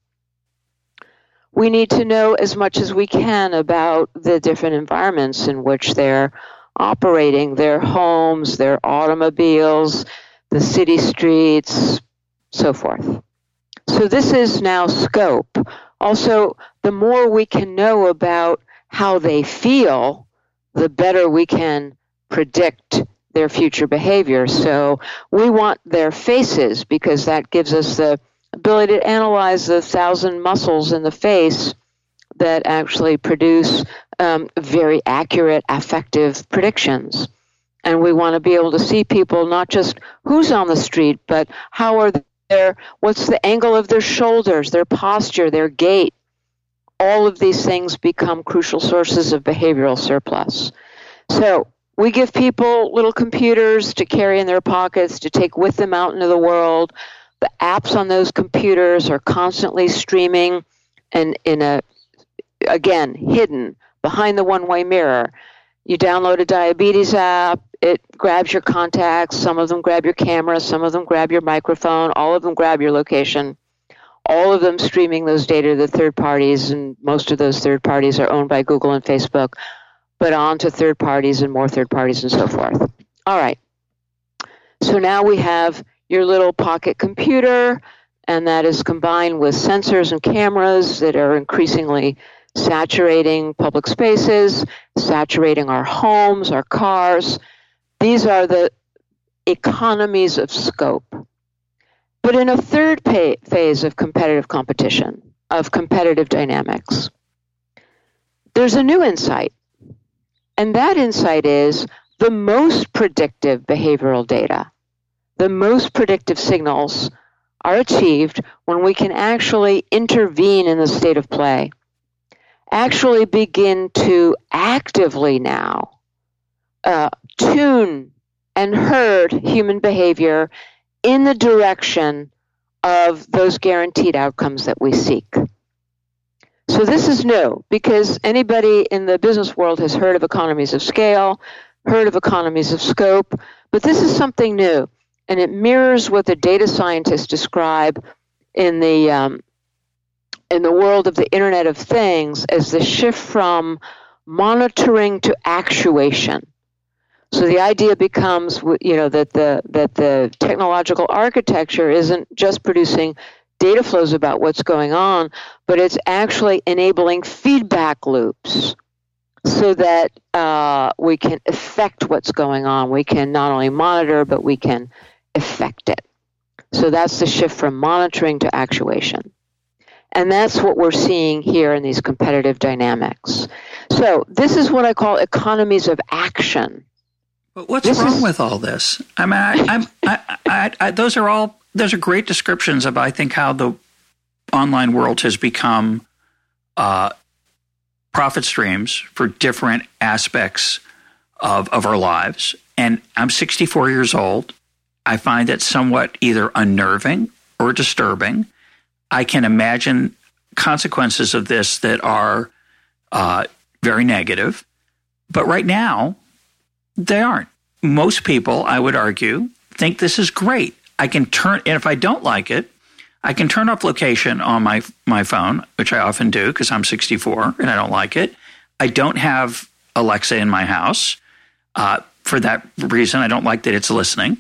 We need to know as much as we can about the different environments in which they're operating their homes, their automobiles, the city streets, so forth. So this is now scope. Also, the more we can know about how they feel, the better we can predict their future behavior. So we want their faces because that gives us the ability to analyze the thousand muscles in the face that actually produce um, very accurate affective predictions. And we want to be able to see people not just who's on the street, but how are their, what's the angle of their shoulders, their posture, their gait. All of these things become crucial sources of behavioral surplus. So we give people little computers to carry in their pockets, to take with them out into the world. The apps on those computers are constantly streaming and in a again hidden behind the one way mirror. You download a diabetes app, it grabs your contacts, some of them grab your camera, some of them grab your microphone, all of them grab your location. All of them streaming those data to the third parties, and most of those third parties are owned by Google and Facebook, but on to third parties and more third parties and so forth. All right. So now we have your little pocket computer, and that is combined with sensors and cameras that are increasingly saturating public spaces, saturating our homes, our cars. These are the economies of scope. But in a third pay- phase of competitive competition, of competitive dynamics, there's a new insight. And that insight is the most predictive behavioral data, the most predictive signals are achieved when we can actually intervene in the state of play actually begin to actively now uh, tune and herd human behavior in the direction of those guaranteed outcomes that we seek. So this is new because anybody in the business world has heard of economies of scale, heard of economies of scope, but this is something new, and it mirrors what the data scientists describe in the um, in the world of the Internet of Things as the shift from monitoring to actuation. So the idea becomes, you know, that the that the technological architecture isn't just producing data flows about what's going on, but it's actually enabling feedback loops so that uh, we can affect what's going on. We can not only monitor, but we can affect it. So that's the shift from monitoring to actuation. And that's what we're seeing here in these competitive dynamics. So this is what I call economies of action. But what's this wrong is, with all this? I mean, I, I, I, I, those are all those are great descriptions of I think how the online world has become uh, profit streams for different aspects of of our lives. And I'm 64 years old, I find it somewhat either unnerving or disturbing. I can imagine consequences of this that are uh, very negative. But right now, they aren't. Most people, I would argue, think this is great. I can turn, and if I don't like it, I can turn off location on my my phone, which I often do because I'm 64 and I don't like it. I don't have Alexa in my house. Uh, for that reason, I don't like that it's listening.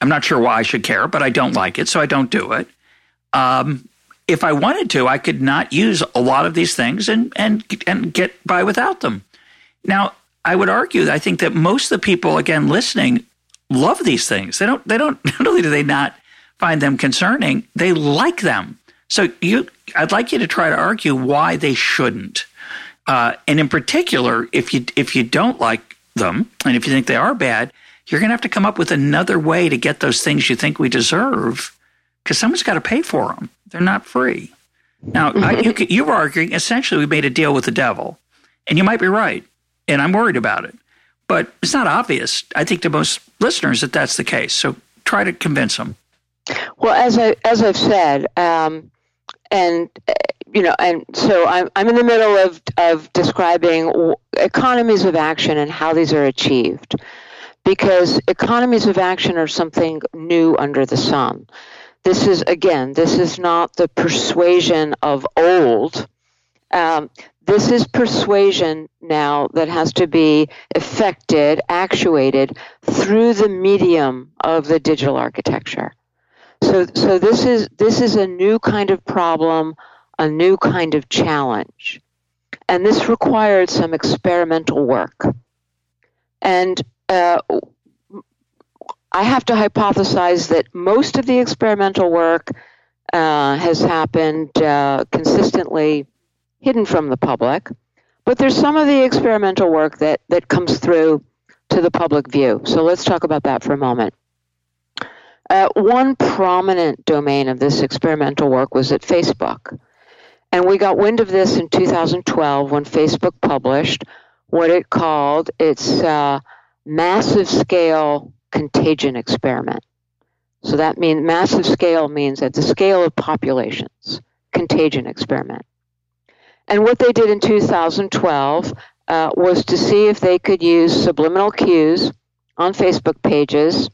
I'm not sure why I should care, but I don't like it, so I don't do it. Um, if I wanted to, I could not use a lot of these things and and and get by without them. Now, I would argue I think that most of the people, again, listening, love these things. They don't. They don't. *laughs* Not only do they not find them concerning, they like them. So you, I'd like you to try to argue why they shouldn't. Uh, and in particular, if you if you don't like them, and if you think they are bad, you're going to have to come up with another way to get those things you think we deserve, because someone's got to pay for them. They're not free. Now, I, you, you were arguing essentially we made a deal with the devil, and you might be right, and I'm worried about it. But it's not obvious, I think, to most listeners that that's the case. So try to convince them. Well, as I as I've said, um, and you know, and so I'm I'm in the middle of of describing economies of action and how these are achieved, because economies of action are something new under the sun. This is again, this is not the persuasion of old. Um, this is persuasion now that has to be effected, actuated through the medium of the digital architecture. So, so this is this is a new kind of problem, a new kind of challenge, and this required some experimental work. And uh, I have to hypothesize that most of the experimental work uh, has happened uh, consistently hidden from the public, but there's some of the experimental work that, that comes through to the public view. So let's talk about that for a moment. Uh, one prominent domain of this experimental work was at Facebook. And we got wind of this in 2012 when Facebook published what it called its uh, massive scale contagion experiment. So that means massive scale means at the scale of populations, contagion experiment. And what they did in 2012 uh, was to see if they could use subliminal cues on Facebook pages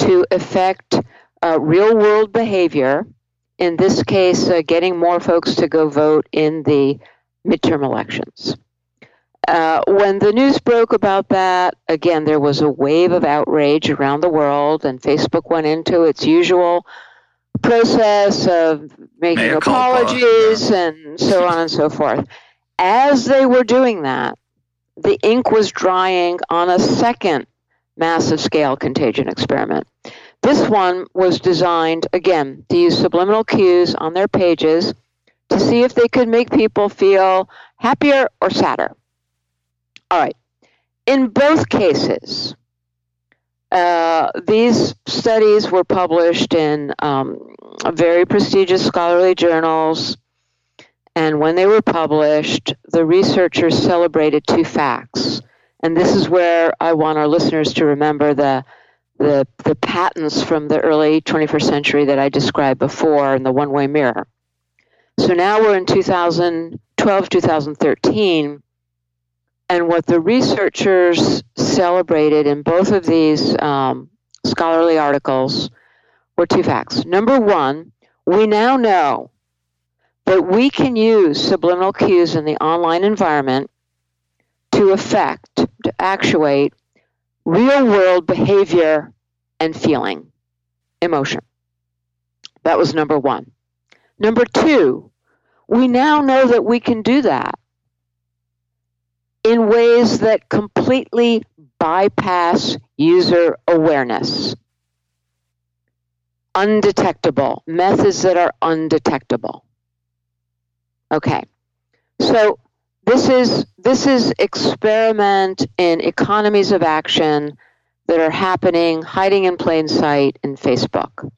to affect uh, real world behavior. In this case, uh, getting more folks to go vote in the midterm elections. Uh, when the news broke about that, again, there was a wave of outrage around the world, and Facebook went into its usual process of making apologies culpa. and so on and so forth. As they were doing that, the ink was drying on a second massive scale contagion experiment. This one was designed, again, to use subliminal cues on their pages to see if they could make people feel happier or sadder. All right. In both cases, uh, these studies were published in um, very prestigious scholarly journals. And when they were published, the researchers celebrated two facts. And this is where I want our listeners to remember the, the, the patents from the early 21st century that I described before in the one way mirror. So now we're in 2012, 2013 and what the researchers celebrated in both of these um, scholarly articles were two facts. Number one, we now know that we can use subliminal cues in the online environment to affect, to actuate real world behavior and feeling, emotion. That was number one. Number two, we now know that we can do that in ways that completely bypass user awareness. Undetectable, methods that are undetectable. Okay, so this is this is experiment in economies of action that are happening, hiding in plain sight in Facebook.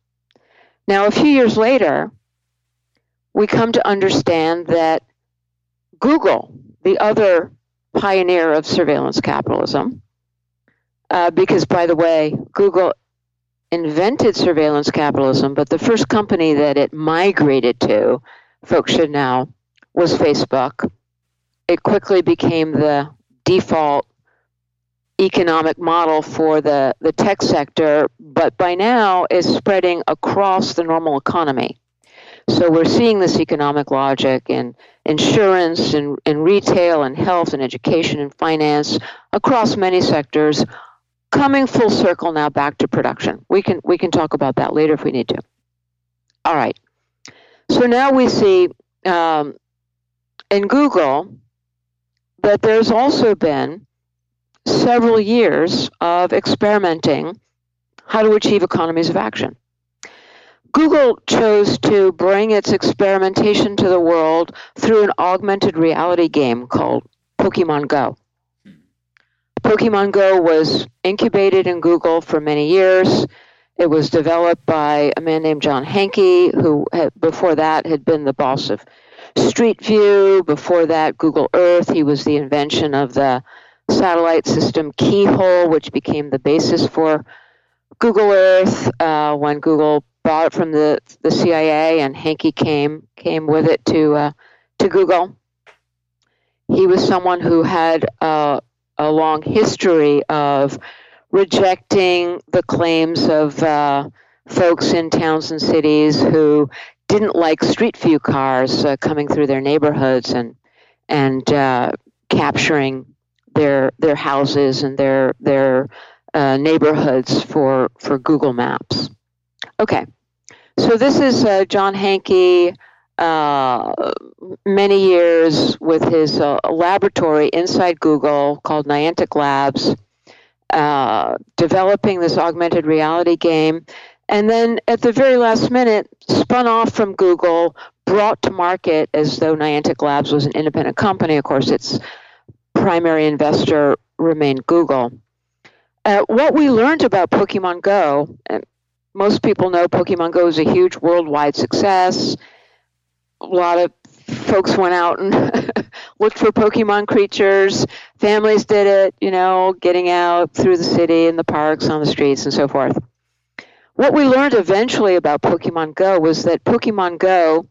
Now, a few years later, we come to understand that Google, the other pioneer of surveillance capitalism. Uh, because, by the way, Google invented surveillance capitalism, but the first company that it migrated to, folks should know, was Facebook. It quickly became the default economic model for the, the tech sector, but by now is spreading across the normal economy. So we're seeing this economic logic in insurance and in retail and health and education and finance across many sectors coming full circle now back to production. We can we can talk about that later if we need to. All right. So now we see um, in Google that there's also been several years of experimenting how to achieve economies of action. Google chose to bring its experimentation to the world through an augmented reality game called Pokemon Go. Pokemon Go was incubated in Google for many years. It was developed by a man named John Hanke, who had, before that had been the boss of Street View. Before that, Google Earth. He was the invention of the satellite system Keyhole, which became the basis for Google Earth uh, when Google bought it from the the CIA, and Hanke came came with it to uh, to Google. He was someone who had uh, a long history of rejecting the claims of uh, folks in towns and cities who didn't like street view cars uh, coming through their neighborhoods and and uh, capturing their their houses and their their uh, neighborhoods for for Google Maps. Okay, so this is uh, John Hanke. Uh, many years with his uh, laboratory inside Google called Niantic Labs, uh, developing this augmented reality game, and then at the very last minute, spun off from Google, brought to market as though Niantic Labs was an independent company. Of course, its primary investor remained Google. Uh, what we learned about Pokemon Go, most people know Pokemon Go is a huge worldwide success. A lot of folks went out and *laughs* looked for Pokemon creatures. Families did it, you know, getting out through the city and the parks, on the streets, and so forth. What we learned eventually about Pokemon Go was that Pokemon Go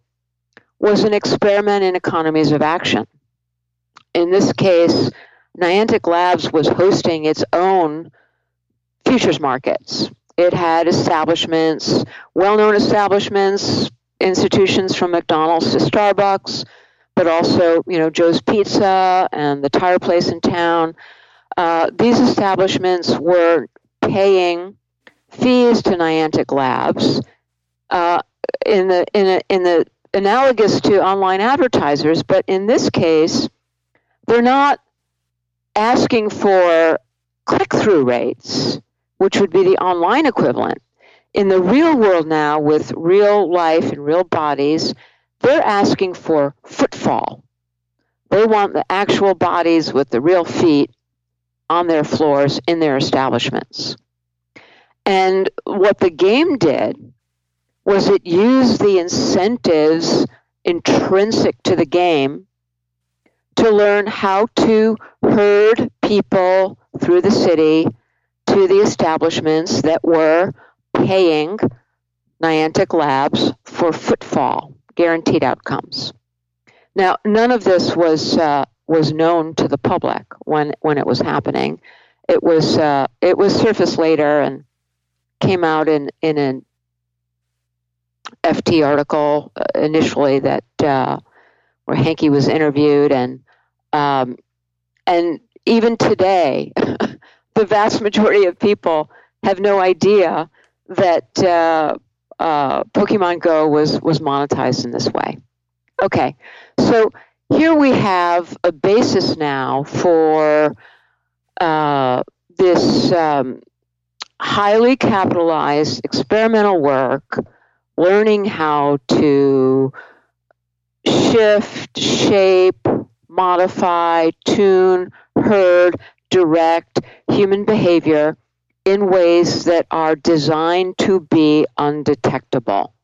was an experiment in economies of action. In this case, Niantic Labs was hosting its own futures markets it had establishments, well known establishments, institutions from McDonald's to Starbucks, but also, you know, Joe's Pizza and the tire place in town. Uh, these establishments were paying fees to Niantic Labs uh, in the in a, in the analogous to online advertisers, but in this case, they're not asking for click through rates which would be the online equivalent. In the real world now, with real life and real bodies, they're asking for footfall. They want the actual bodies with the real feet on their floors in their establishments. And what the game did was it used the incentives intrinsic to the game to learn how to herd people through the city to the establishments that were paying Niantic Labs for footfall, guaranteed outcomes. Now, none of this was uh, was known to the public when when it was happening. It was uh, it was surfaced later and came out in in an FT article uh, initially that uh, where Hanke was interviewed and um, and even today *laughs* the vast majority of people have no idea that uh, uh, Pokemon Go was was monetized in this way. Okay, so here we have a basis now for uh, this um, highly capitalized experimental work, learning how to shift, shape, modify, tune, herd, direct human behavior in ways that are designed to be undetectable.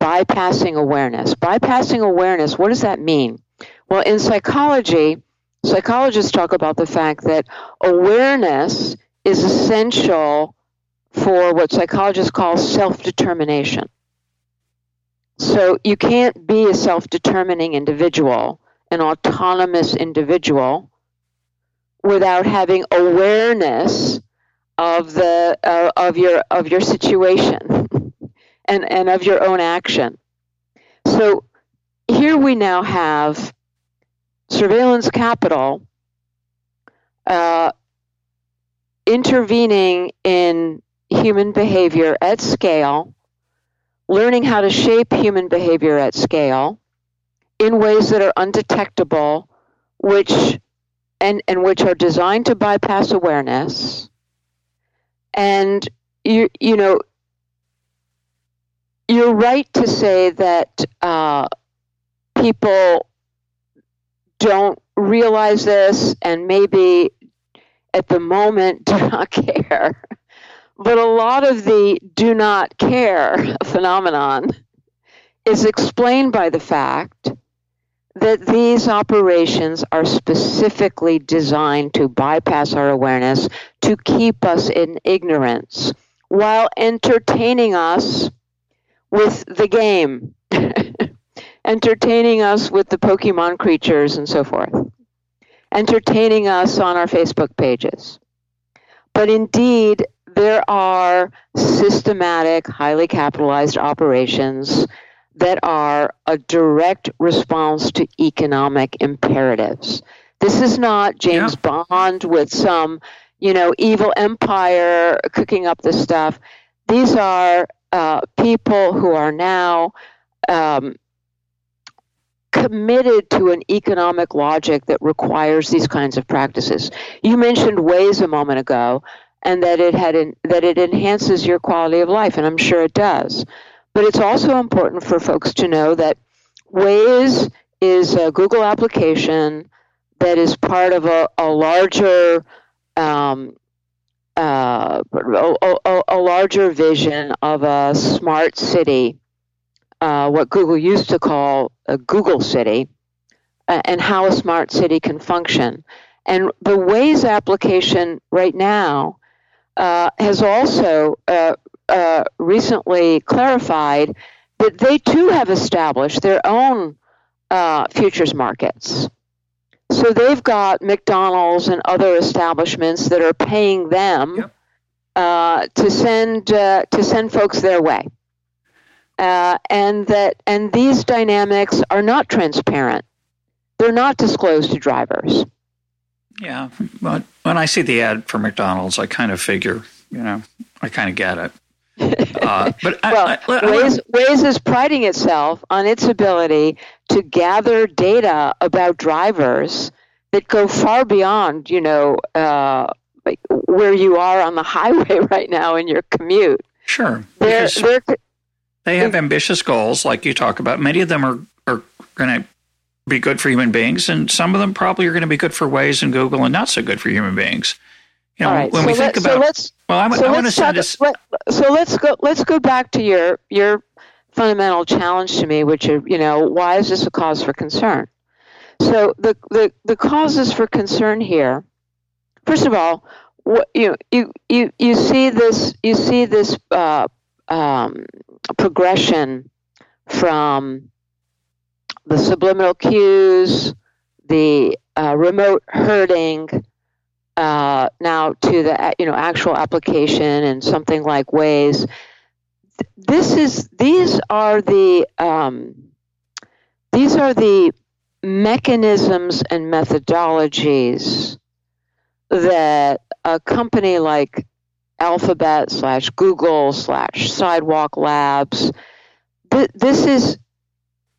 Bypassing awareness. Bypassing awareness, what does that mean? Well, in psychology, psychologists talk about the fact that awareness is essential for what psychologists call self determination. So you can't be a self determining individual, an autonomous individual, without having awareness of the uh, of your of your situation *laughs* and and of your own action. So here we now have surveillance capital uh, intervening in human behavior at scale, learning how to shape human behavior at scale in ways that are undetectable, which and, and which are designed to bypass awareness. And you you know you're right to say that uh, people don't realize this and maybe at the moment *laughs* do not care. But a lot of the do not care *laughs* phenomenon is explained by the fact that these operations are specifically designed to bypass our awareness, to keep us in ignorance, while entertaining us with the game, *laughs* entertaining us with the Pokemon creatures and so forth, entertaining us on our Facebook pages. But indeed, there are systematic, highly capitalized operations that are a direct response to economic imperatives. This is not James yeah. Bond with some, you know, evil empire cooking up this stuff. These are uh, people who are now um, committed to an economic logic that requires these kinds of practices. You mentioned Waze a moment ago, and that it had in, that it enhances your quality of life, and I'm sure it does. But it's also important for folks to know that Waze is a Google application that is part of a, a larger um, uh, a, a, a, larger vision of a smart city, uh, what Google used to call a Google city, uh, and how a smart city can function. And the Waze application right now uh, has also uh, uh, recently clarified that they too have established their own futures markets. So they've got McDonald's and other establishments that are paying them yep. uh, to send uh, to send folks their way, uh, and that and these dynamics are not transparent. They're not disclosed to drivers. Yeah, but when I see the ad for McDonald's, I kind of figure, you know, I kind of get it. Uh, but well, I, I, I, Waze, Waze is priding itself on its ability to gather data about drivers that go far beyond, you know, uh, like where you are on the *laughs* highway right now in your commute. Sure. They're, they're, they have ambitious goals, like you talk about. Many of them are, are going to be good for human beings, and some of them probably are going to be good for Waze and Google and not so good for human beings. You know, when so we think about, so let's, well, I, so I want to send us. Let, so let's go. Let's go back to your your fundamental challenge to me, which is, you know, why is this a cause for concern? So the the the causes for concern here, first of all, what, you know, you you you see this you see this uh, um, progression from the subliminal cues, the uh, remote herding, uh, now to the you know actual application and something like Waze. This is these are the um, these are the mechanisms and methodologies that a company like Alphabet slash Google slash Sidewalk Labs, th- this is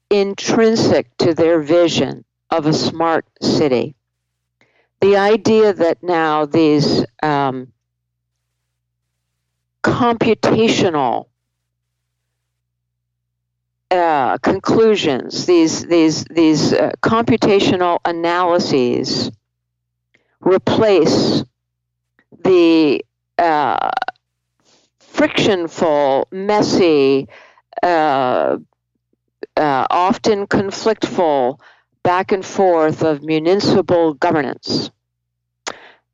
intrinsic to their vision of a smart city the idea that now these um, computational uh, conclusions, these these these uh, computational analyses, replace the uh, frictionful, messy, uh, uh, often conflictful back and forth of municipal governance.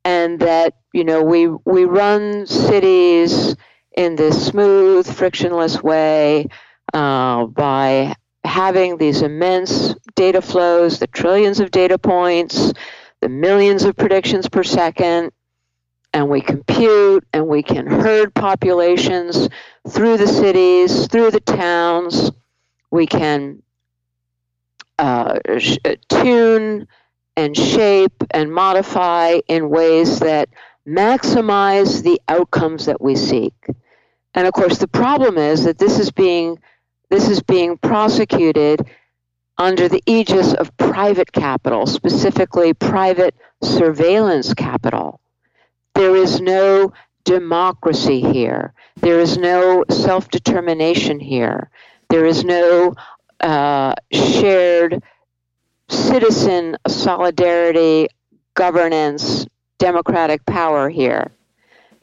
and that you know we we run cities in this smooth, frictionless way uh, by having these immense data flows, the trillions of data points, the millions of predictions per second, and we compute and we can herd populations through the cities, through the towns. We can uh, sh- tune and shape and modify in ways that maximize the outcomes that we seek. And of course, the problem is that this is being this is being prosecuted under the aegis of private capital, specifically private surveillance capital. There is no democracy here. There is no self determination here. There is no uh, shared citizen solidarity, governance, democratic power here.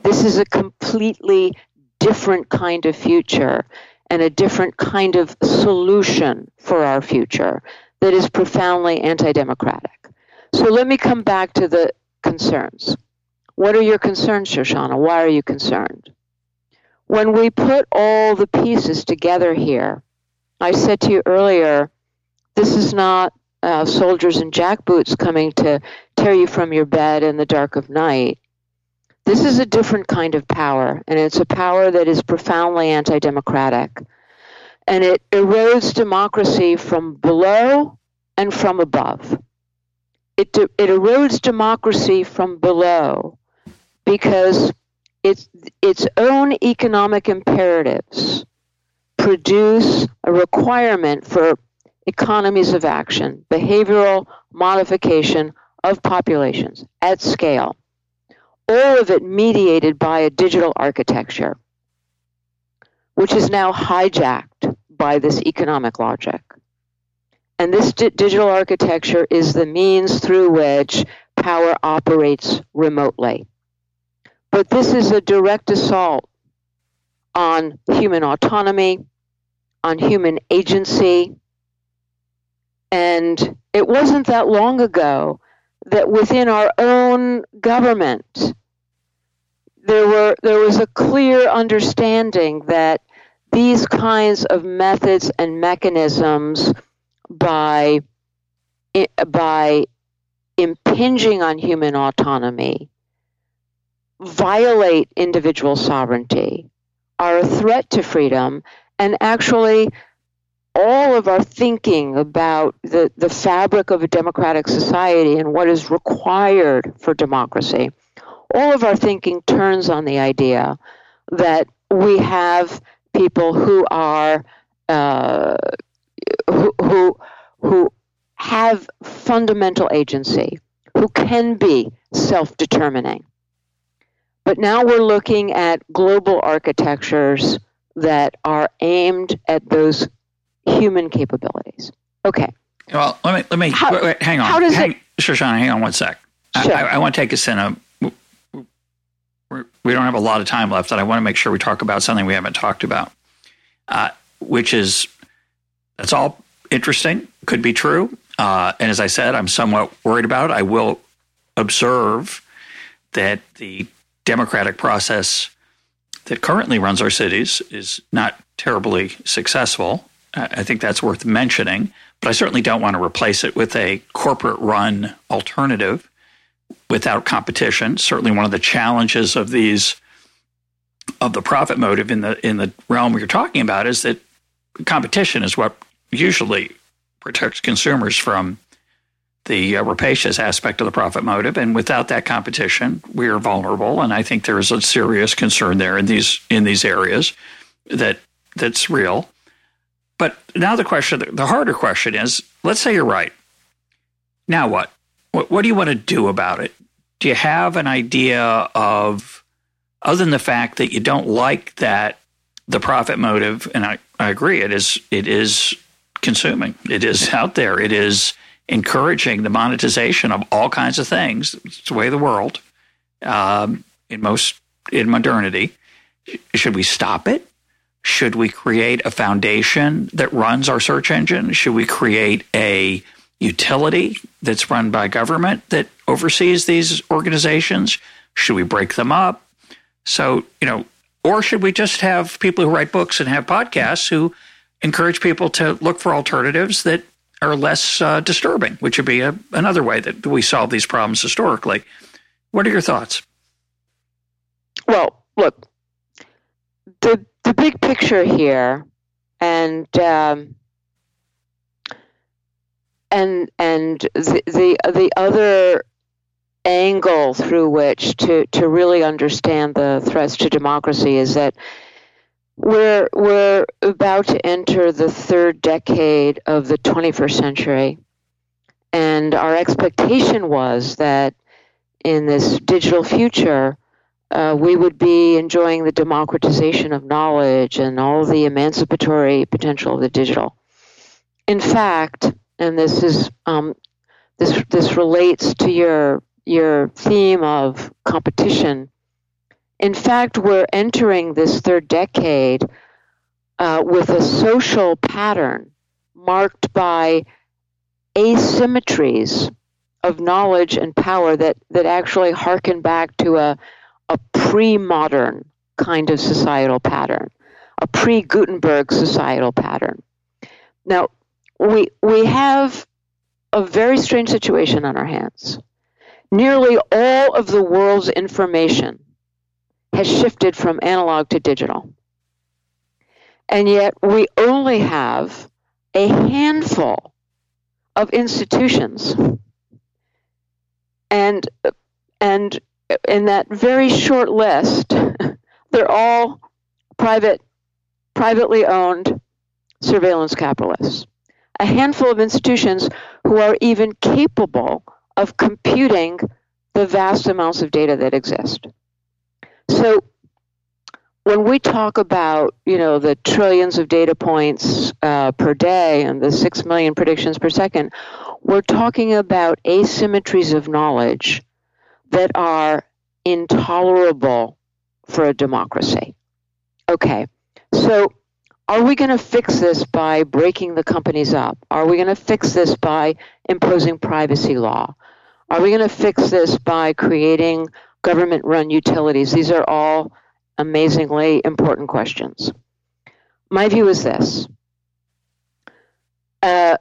This is a completely different kind of future and a different kind of solution for our future that is profoundly anti democratic. So let me come back to the concerns. What are your concerns, Shoshana? Why are you concerned? When we put all the pieces together here, I said to you earlier, this is not uh, soldiers in jackboots coming to tear you from your bed in the dark of night. This is a different kind of power, and it's a power that is profoundly anti democratic. And it erodes democracy from below and from above. It, it erodes democracy from below because its, its own economic imperatives produce a requirement for economies of action, behavioral modification of populations at scale all of it mediated by a digital architecture, which is now hijacked by this economic logic. And this di- digital architecture is the means through which power operates remotely. But this is a direct assault on human autonomy, on human agency. And it wasn't that long ago that within our own government, there were there was a clear understanding that these kinds of methods and mechanisms by by impinging on human autonomy violate individual sovereignty are a threat to freedom and actually all of our thinking about the, the fabric of a democratic society and what is required for democracy all of our thinking turns on the idea that we have people who are uh, who, who who have fundamental agency, who can be self-determining. But now we're looking at global architectures that are aimed at those human capabilities. Okay. Well, let me let me how, wait, wait, hang on. How does hang, it, Shoshana, hang on one sec. Sure. I, I, I want to take us in a we don't have a lot of time left, and I want to make sure we talk about something we haven't talked about, uh, which is that's all interesting, could be true. Uh, and as I said, I'm somewhat worried about it. I will observe that the democratic process that currently runs our cities is not terribly successful. I think that's worth mentioning, but I certainly don't want to replace it with a corporate run alternative without competition. Certainly, one of the challenges of these of the profit motive in the in the realm you're talking about is that competition is what usually protects consumers from the uh, rapacious aspect of the profit motive, and without that competition, we are vulnerable. And I think there is a serious concern there in these in these areas that that's real. But now the question, the harder question is: Let's say you're right. Now what? What, what do you want to do about it? Do you have an idea of, other than the fact that you don't like that the profit motive, and I, I agree, it is it is consuming. It is out there. It is encouraging the monetization of all kinds of things. It's the way of the world um, in most in modernity. Should we stop it? Should we create a foundation that runs our search engine? Should we create a utility that's run by government that oversees these organizations? Should we break them up? So, you know, or should we just have people who write books and have podcasts who encourage people to look for alternatives that are less uh, disturbing, which would be a, another way that we solve these problems historically. What are your thoughts? Well, look, the the big picture here, and um, and and the, the the other angle through which to to really understand the threats to democracy is that we're we're about to enter the third decade of the 21st century, and our expectation was that in this digital future, uh, we would be enjoying the democratization of knowledge and all the emancipatory potential of the digital. In fact, and this is um, this this relates to your your theme of competition. In fact, we're entering this third decade uh, with a social pattern marked by asymmetries of knowledge and power that, that actually harken back to a, a pre modern kind of societal pattern, a pre Gutenberg societal pattern. Now, we, we have a very strange situation on our hands. Nearly all of the world's information has shifted from analog to digital. And yet we only have a handful of institutions and and in that very short list, *laughs* they're all private, privately owned surveillance capitalists. A handful of institutions who are even capable of computing the vast amounts of data that exist. So when we talk about you know the trillions of data points uh, per day and the six million predictions per second, we're talking about asymmetries of knowledge that are intolerable for a democracy. Okay, so are we going to fix this by breaking the companies up? Are we going to fix this by imposing privacy law? Are we going to fix this by creating government run utilities? These are all amazingly important questions. My view is this. Uh,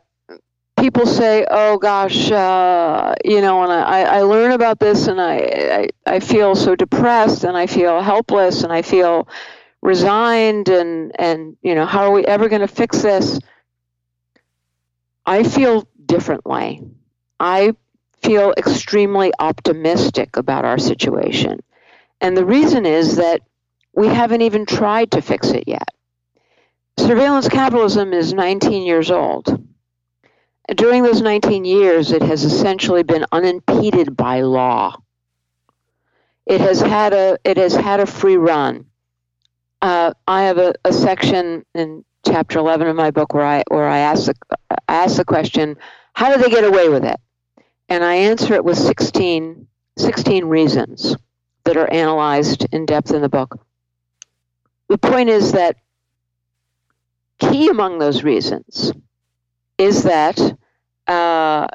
people say, "Oh gosh, uh, you know," and I, I learn about this, and I, I I feel so depressed, and I feel helpless, and I feel resigned, and and you know, how are we ever going to fix this? I feel differently. I feel extremely optimistic about our situation, and the reason is that we haven't even tried to fix it yet. Surveillance capitalism is 19 years old. During those 19 years, it has essentially been unimpeded by law. It has had a it has had a free run. Uh, I have a, a, section in chapter 11 of my book where I where I ask the, ask the question, how did they get away with it? And I answer it with 16, 16 reasons that are analyzed in depth in the book. The point is that key among those reasons is that uh,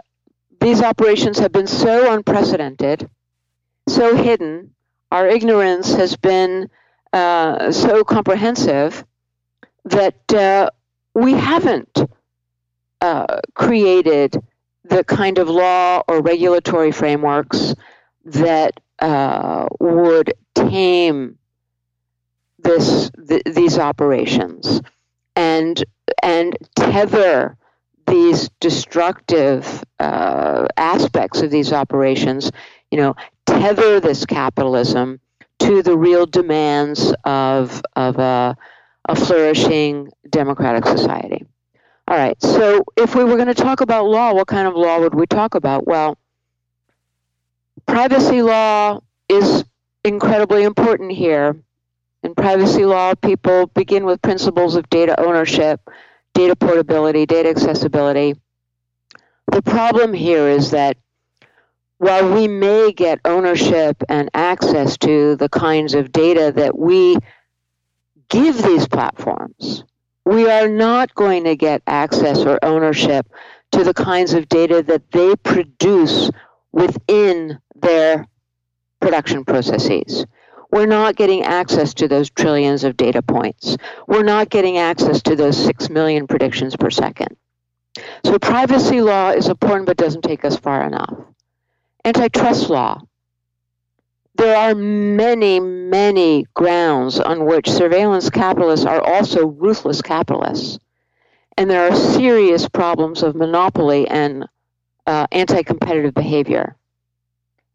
these operations have been so unprecedented, so hidden, our ignorance has been uh, so comprehensive that uh, we haven't uh, created the kind of law or regulatory frameworks that uh, would tame this th- these operations and and tether these destructive uh, aspects of these operations, you know, tether this capitalism to the real demands of of a, a flourishing democratic society. All right. So, if we were going to talk about law, what kind of law would we talk about? Well, privacy law is incredibly important here in privacy law, people begin with principles of data ownership, data portability, data accessibility. The problem here is that while we may get ownership and access to the kinds of data that we give these platforms, we are not going to get access or ownership to the kinds of data that they produce within their production processes. We're not getting access to those trillions of data points. We're not getting access to those 6 million predictions per second. So privacy law is important but doesn't take us far enough. Antitrust law. There are many, many grounds on which surveillance capitalists are also ruthless capitalists. And there are serious problems of monopoly and uh, anti competitive behavior.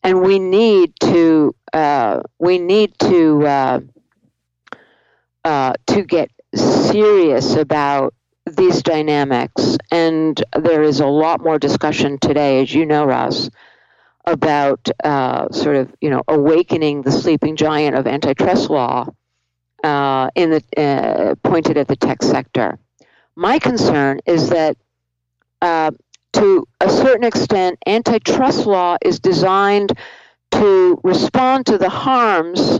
And we need to, uh, we need to, uh, uh to get serious about these dynamics, and there is a lot more discussion today, as you know, Russ, about uh, sort of you know awakening the sleeping giant of antitrust law uh, in the uh, pointed at the tech sector. My concern is that uh, to a certain extent, antitrust law is designed to respond to the harms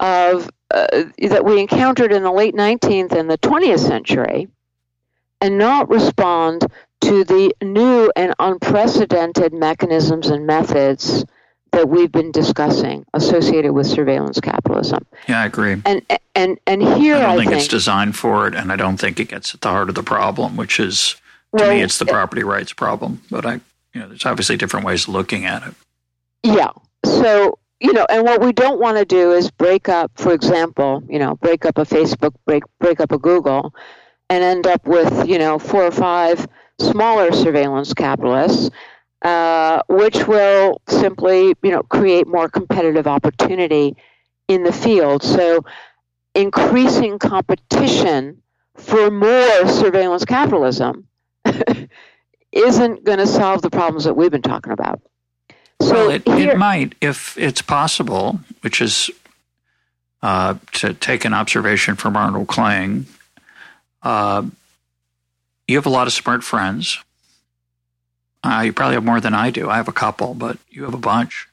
of uh, that we encountered in the late 19th and the 20th century and not respond to the new and unprecedented mechanisms and methods that we've been discussing associated with surveillance capitalism. Yeah, I agree. And and and here I don't I think, think, it's designed for it, and I don't think it gets at the heart of the problem, which is to Well, me it's the property rights problem. But I, you know, there's obviously different ways of looking at it. Yeah. So, you know, and what we don't want to do is break up, for example, you know, break up a Facebook, break break up a Google, and end up with, you know, four or five smaller surveillance capitalists, uh, which will simply, you know, create more competitive opportunity in the field. So, increasing competition for more surveillance capitalism *laughs* isn't going to solve the problems that we've been talking about. So well, it, here, it might if it's possible, which is uh, to take an observation from Arnold Kling. Uh, you have a lot of smart friends. Uh, you probably have more than I do. I have a couple, but you have a bunch.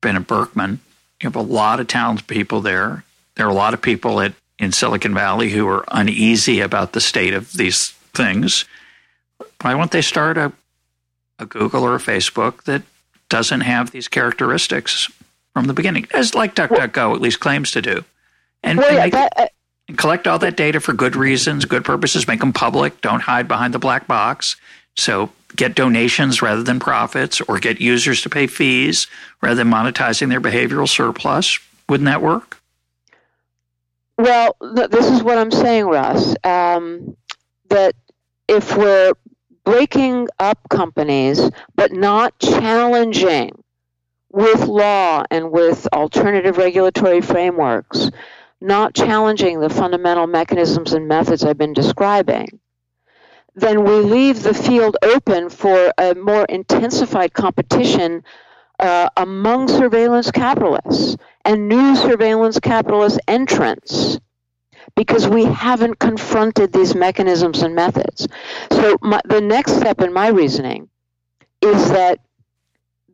Been at Berkman. You have a lot of talented people there. There are a lot of people at in Silicon Valley who are uneasy about the state of these things. Why won't they start a, a Google or a Facebook that doesn't have these characteristics from the beginning, as like DuckDuckGo at least claims to do, and, well, and yeah, make- that, uh, and collect all that data for good reasons, good purposes, make them public, don't hide behind the black box. So get donations rather than profits, or get users to pay fees rather than monetizing their behavioral surplus. Wouldn't that work? Well, th- this is what I'm saying, Russ. Um, that if we're breaking up companies but not challenging with law and with alternative regulatory frameworks, not challenging the fundamental mechanisms and methods I've been describing, then we leave the field open for a more intensified competition uh, among surveillance capitalists and new surveillance capitalist entrants because we haven't confronted these mechanisms and methods. So, my, the next step in my reasoning is that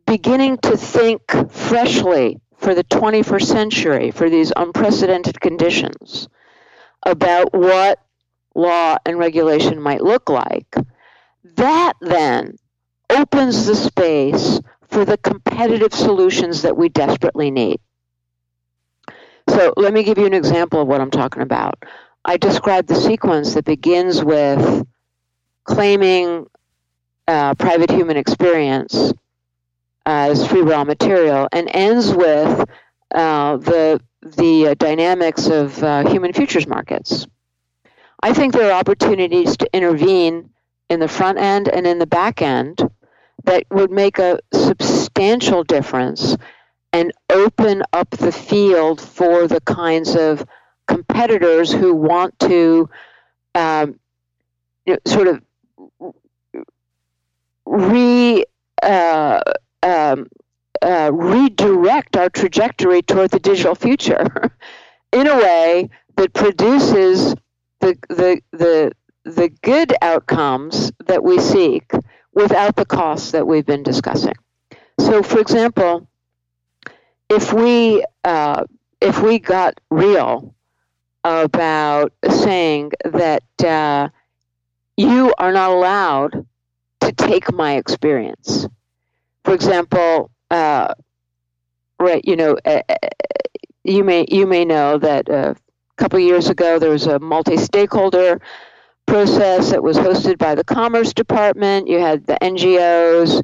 beginning to think freshly for the 21st century, for these unprecedented conditions, about what law and regulation might look like, that then opens the space for the competitive solutions that we desperately need. So let me give you an example of what I'm talking about. I described the sequence that begins with claiming uh, private human experience as free raw material and ends with uh, the the uh, dynamics of uh, human futures markets. I think there are opportunities to intervene in the front end and in the back end that would make a substantial difference and open up the field for the kinds of competitors who want to um, you know, sort of re uh, um, uh, redirect our trajectory toward the digital future *laughs* in a way that produces the the the the good outcomes that we seek without the costs that we've been discussing. So, for example, if we uh, if we got real about saying that uh, you are not allowed to take my experience. For example, uh, right, you know, uh, you may you may know that uh, a couple years ago there was a multi-stakeholder process that was hosted by the Commerce Department. You had the NGOs,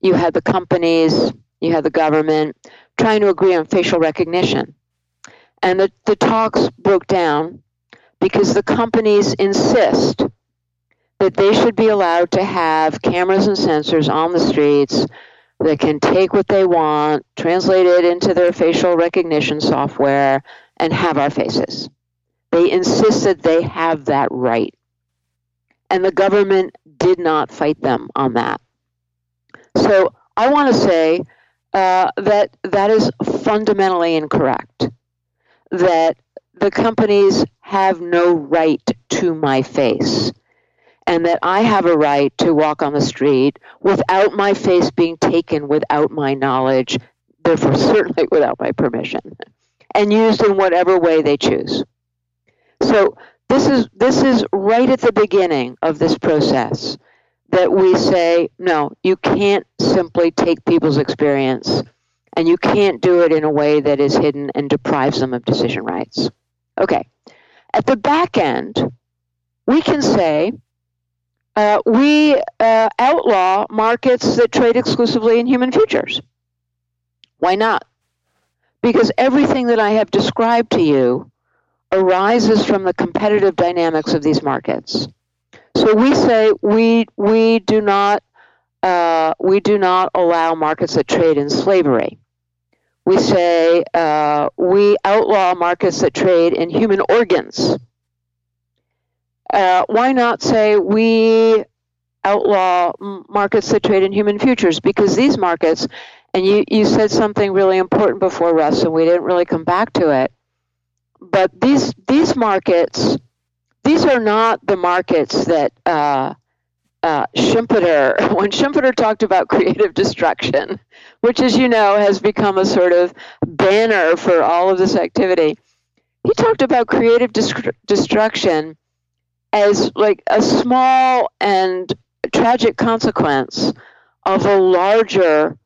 you had the companies, you had the government trying to agree on facial recognition. And the, the talks broke down because the companies insist that they should be allowed to have cameras and sensors on the streets that can take what they want, translate it into their facial recognition software, and have our faces. They insist that they have that right. And the government did not fight them on that. So I want to say uh, that that is fundamentally incorrect. That the companies have no right to my face and that I have a right to walk on the street without my face being taken without my knowledge, therefore, *laughs* certainly without my permission, and used in whatever way they choose. So, this is, this is right at the beginning of this process that we say, no, you can't simply take people's experience and you can't do it in a way that is hidden and deprives them of decision rights. Okay. At the back end, we can say, uh, we uh, outlaw markets that trade exclusively in human futures. Why not? Because everything that I have described to you arises from the competitive dynamics of these markets. So we say we we do not uh, we do not allow markets that trade in slavery. We say uh, we outlaw markets that trade in human organs uh, why not say we outlaw markets that trade in human futures? Because these markets, and you, you said something really important before, Russ, and we didn't really come back to it. But these these markets, these are not the markets that uh, uh, Schumpeter, *laughs* when Schumpeter talked about creative destruction, which, as you know, has become a sort of banner for all of this activity, he talked about creative destruction as like a small and tragic consequence of a larger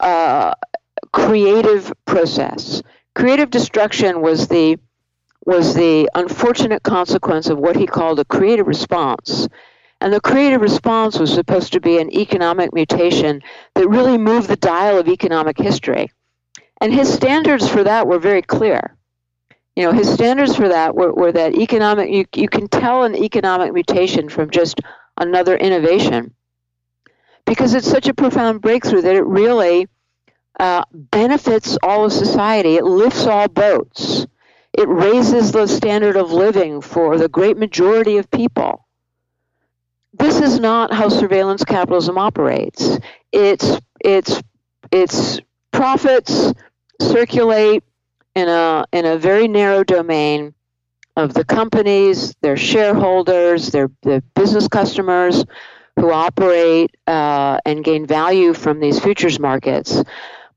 uh, creative process. Creative destruction was the was the unfortunate consequence of what he called a creative response. And the creative response was supposed to be an economic mutation that really moved the dial of economic history. And his standards for that were very clear you know, his standards for that were, were that economic, you, you can tell an economic mutation from just another innovation because it's such a profound breakthrough that it really uh, benefits all of society. It lifts all boats. It raises the standard of living for the great majority of people. This is not how surveillance capitalism operates. It's it's it's profits circulate in a in a very narrow domain of the companies, their shareholders, their, their business customers who operate uh, and gain value from these futures markets.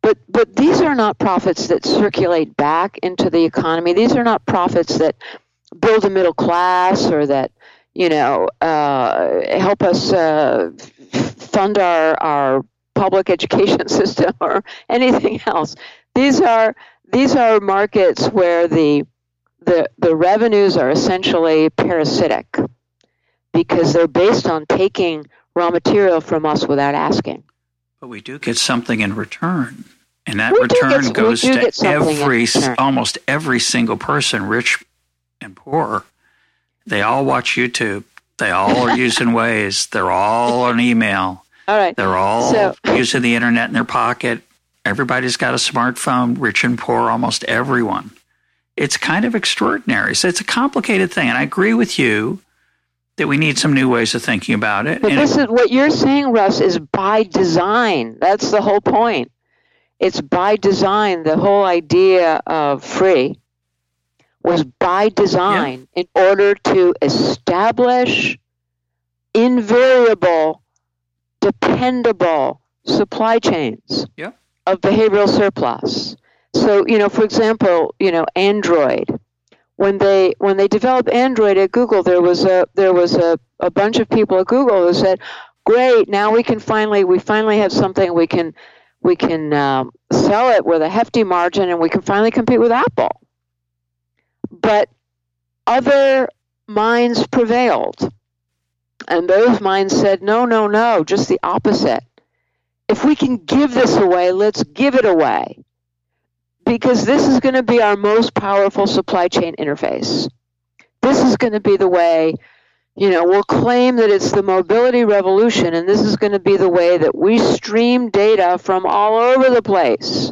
But but these are not profits that circulate back into the economy. These are not profits that build a middle class or that you know uh, help us uh, fund our our public *laughs* education system or anything else. These are these are markets where the the the revenues are essentially parasitic because they're based on taking raw material from us without asking. But we do get something in return. And that we return get, goes to every almost every single person, rich and poor. They all watch YouTube. They all are using *laughs* Waze. They're all on email. All right. They're all so, using the internet in their pocket. Everybody's got a smartphone, rich and poor, almost everyone. It's kind of extraordinary. So it's a complicated thing. And I agree with you that we need some new ways of thinking about it. But and this is what you're saying, Russ, is by design. That's the whole point. It's by design. The whole idea of free was by design yeah. in order to establish invariable, dependable supply chains. Yeah of behavioral surplus. So, you know, for example, you know, Android. When they when they developed Android at Google, there was a there was a, a bunch of people at Google who said, great. Now we can finally we finally have something we can we can um, sell it with a hefty margin, and we can finally compete with Apple. But other minds prevailed, and those minds said, no, no, no, just the opposite. If we can give this away, let's give it away because this is going to be our most powerful supply chain interface. This is going to be the way, you know, we'll claim that it's the mobility revolution, and this is going to be the way that we stream data from all over the place.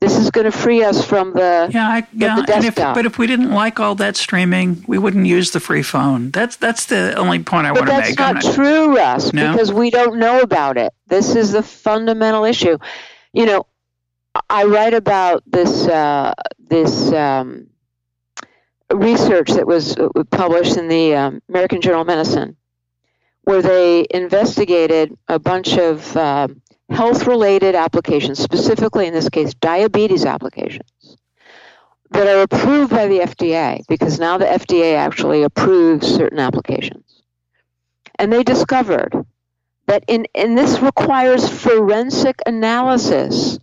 This is going to free us from the yeah, I, yeah. The if, but if we didn't like all that streaming, we wouldn't use the free phone. That's that's the only point I but want to make. That's not true, Russ, no? because we don't know about it. This is the fundamental issue. You know, I write about this uh, this um, research that was uh, published in the um, American Journal of Medicine, where they investigated a bunch of uh, health-related applications, specifically in this case diabetes applications, that are approved by the FDA because now the FDA actually approves certain applications, and they discovered that in and this requires forensic analysis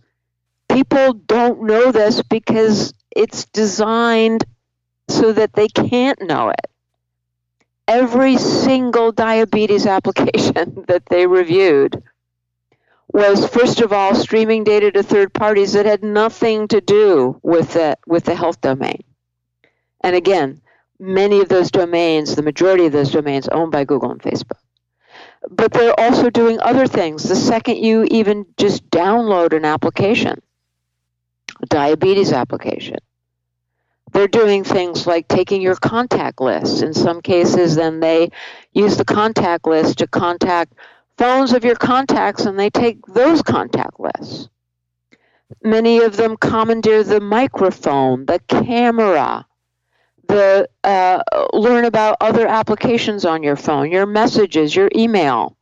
people don't know this because it's designed so that they can't know it. Every single diabetes *laughs* application that they reviewed was first of all streaming data to third parties that had nothing to do with the with the health domain. And again, many of those domains, the majority of those domains owned by Google and Facebook. But they're also doing other things. The second you even just download an application, a diabetes application. They're doing things like taking your contact list. In some cases, then they use the contact list to contact phones of your contacts and they take those contact lists. Many of them commandeer the microphone, the camera, the uh, learn about other applications on your phone, your messages, your email.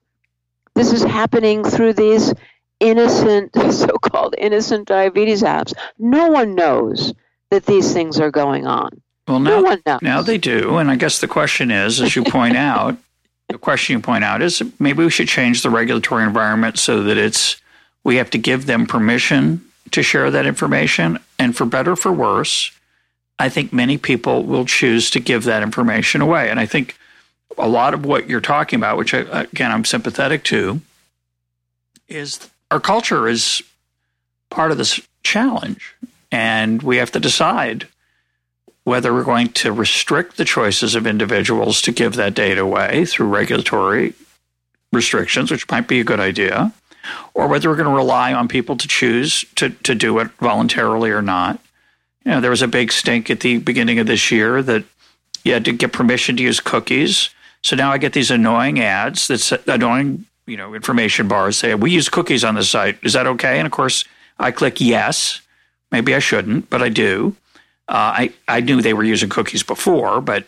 This is happening through these innocent, *laughs* so called innocent diabetes apps. No one knows that these things are going on. Well, now, no now they do. And I guess the question is, as you point out, the question you point out is maybe we should change the regulatory environment so that it's we have to give them permission to share that information. And for better or for worse, I think many people will choose to give that information away. And I think a lot of what you're talking about, which I, again I'm sympathetic to, is our culture is part of this challenge, and we have to decide whether we're going to restrict the choices of individuals to give that data away through regulatory restrictions, which might be a good idea, or whether we're going to rely on people to choose to, to do it voluntarily or not. You know, there was a big stink at the beginning of this year that you had to get permission to use cookies. So now I get these annoying ads that's annoying you know information bars say we use cookies on the site. Is that okay? And of course, I click yes. Maybe I shouldn't, but I do. Uh, I I knew they were using cookies before, but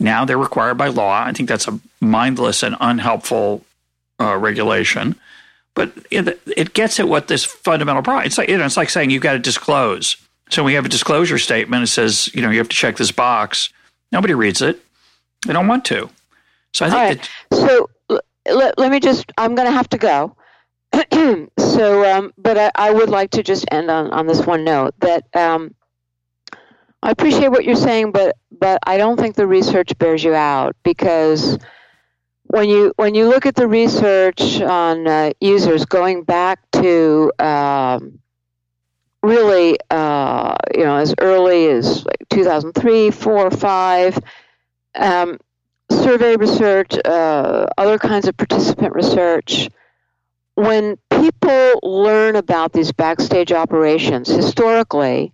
now they're required by law. I think that's a mindless and unhelpful uh, regulation. But it, it, gets at what this fundamental problem. It's like you know, it's like saying you've got to disclose. So we have a disclosure statement. It says you know you have to check this box. Nobody reads it. They don't want to. So I think. Right. That, so let, let me just, I'm going to have to go. *clears throat* so, um, but I, I, would like to just end on, on this one note that um, I appreciate what you're saying, but but I don't think the research bears you out because when you when you look at the research on uh, users going back to um, really uh, you know as early as like 2003, four, five. Um, survey research, uh, other kinds of participant research, when people learn about these backstage operations, historically,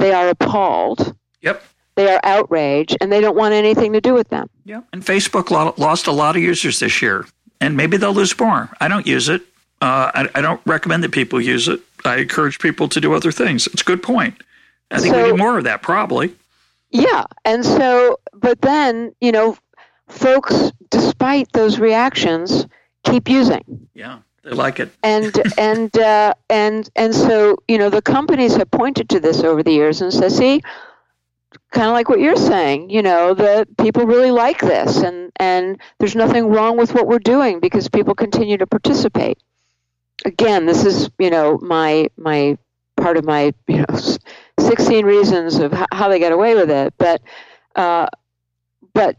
they are appalled. Yep. They are outraged, and they don't want anything to do with them. Yeah. And Facebook lost a lot of users this year, and maybe they'll lose more. I don't use it. Uh, I, I, don't recommend that people use it. I encourage people to do other things. It's a good point. I think so, we need more of that, probably. Yeah. And so, but then, you know, folks, despite those reactions, keep using. Yeah, they like it. And *laughs* and uh, and and so you know the companies have pointed to this over the years and said, see, kind of like what you're saying, you know, that people really like this and, and there's nothing wrong with what we're doing because people continue to participate. Again, this is, you know, my, my part of my, you know, *laughs* 16 reasons of how they get away with it. But, uh, but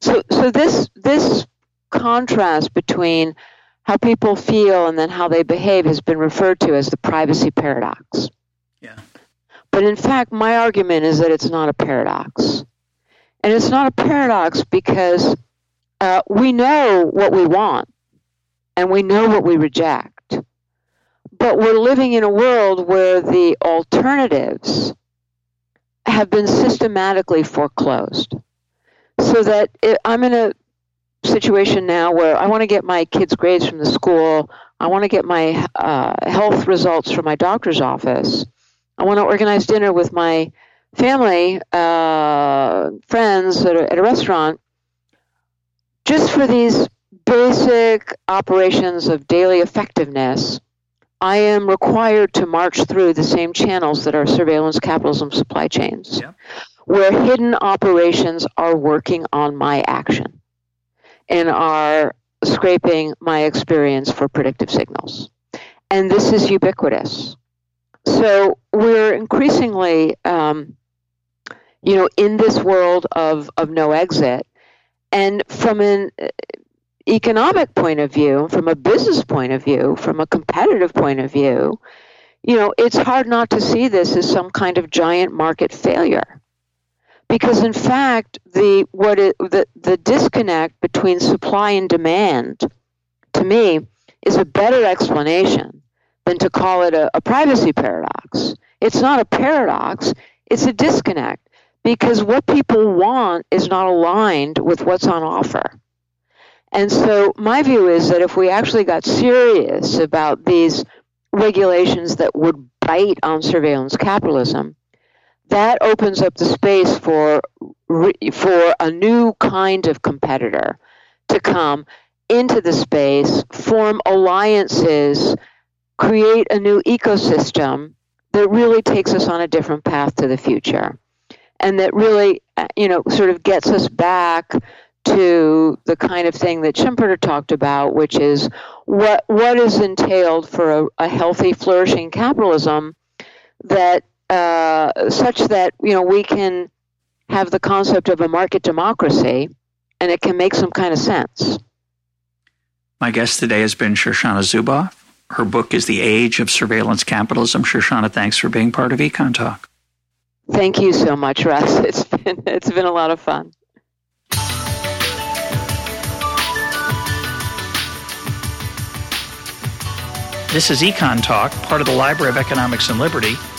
so, so this, this contrast between how people feel and then how they behave has been referred to as the privacy paradox. Yeah. But in fact, my argument is that it's not a paradox. And it's not a paradox because uh, we know what we want and we know what we reject. But we're living in a world where the alternatives have been systematically foreclosed. So that it, I'm in a situation now where I want to get my kids' grades from the school, I want to get my uh, health results from my doctor's office I want to organize dinner with my family, uh, friends at a, at a restaurant, just for these basic operations of daily effectiveness. I am required to march through the same channels that are surveillance capitalism supply chains, yeah. where hidden operations are working on my action and are scraping my experience for predictive signals. And this is ubiquitous. So we're increasingly, um, you know, in this world of, of no exit. And from an uh, economic point of view, from a business point of view, from a competitive point of view, you know, it's hard not to see this as some kind of giant market failure. Because in fact, the what it, the the disconnect between supply and demand, to me, is a better explanation than to call it a, a privacy paradox. It's not a paradox, it's a disconnect because what people want is not aligned with what's on offer. And so my view is that if we actually got serious about these regulations that would bite on surveillance capitalism, that opens up the space for for a new kind of competitor to come into the space, form alliances create a new ecosystem that really takes us on a different path to the future. And that really uh, you know sort of gets us back to the kind of thing that Schumpeter talked about, which is what what is entailed for a, a healthy, flourishing capitalism that uh, such that you know we can have the concept of a market democracy, and it can make some kind of sense. My guest today has been Shoshana Zuboff. Her book is The Age of Surveillance Capitalism. Shoshana, thanks for being part of Econ Talk. Thank you so much, Russ. *laughs* It's been, it's been a lot of fun. This is Econ Talk, part of the Library of Economics and Liberty.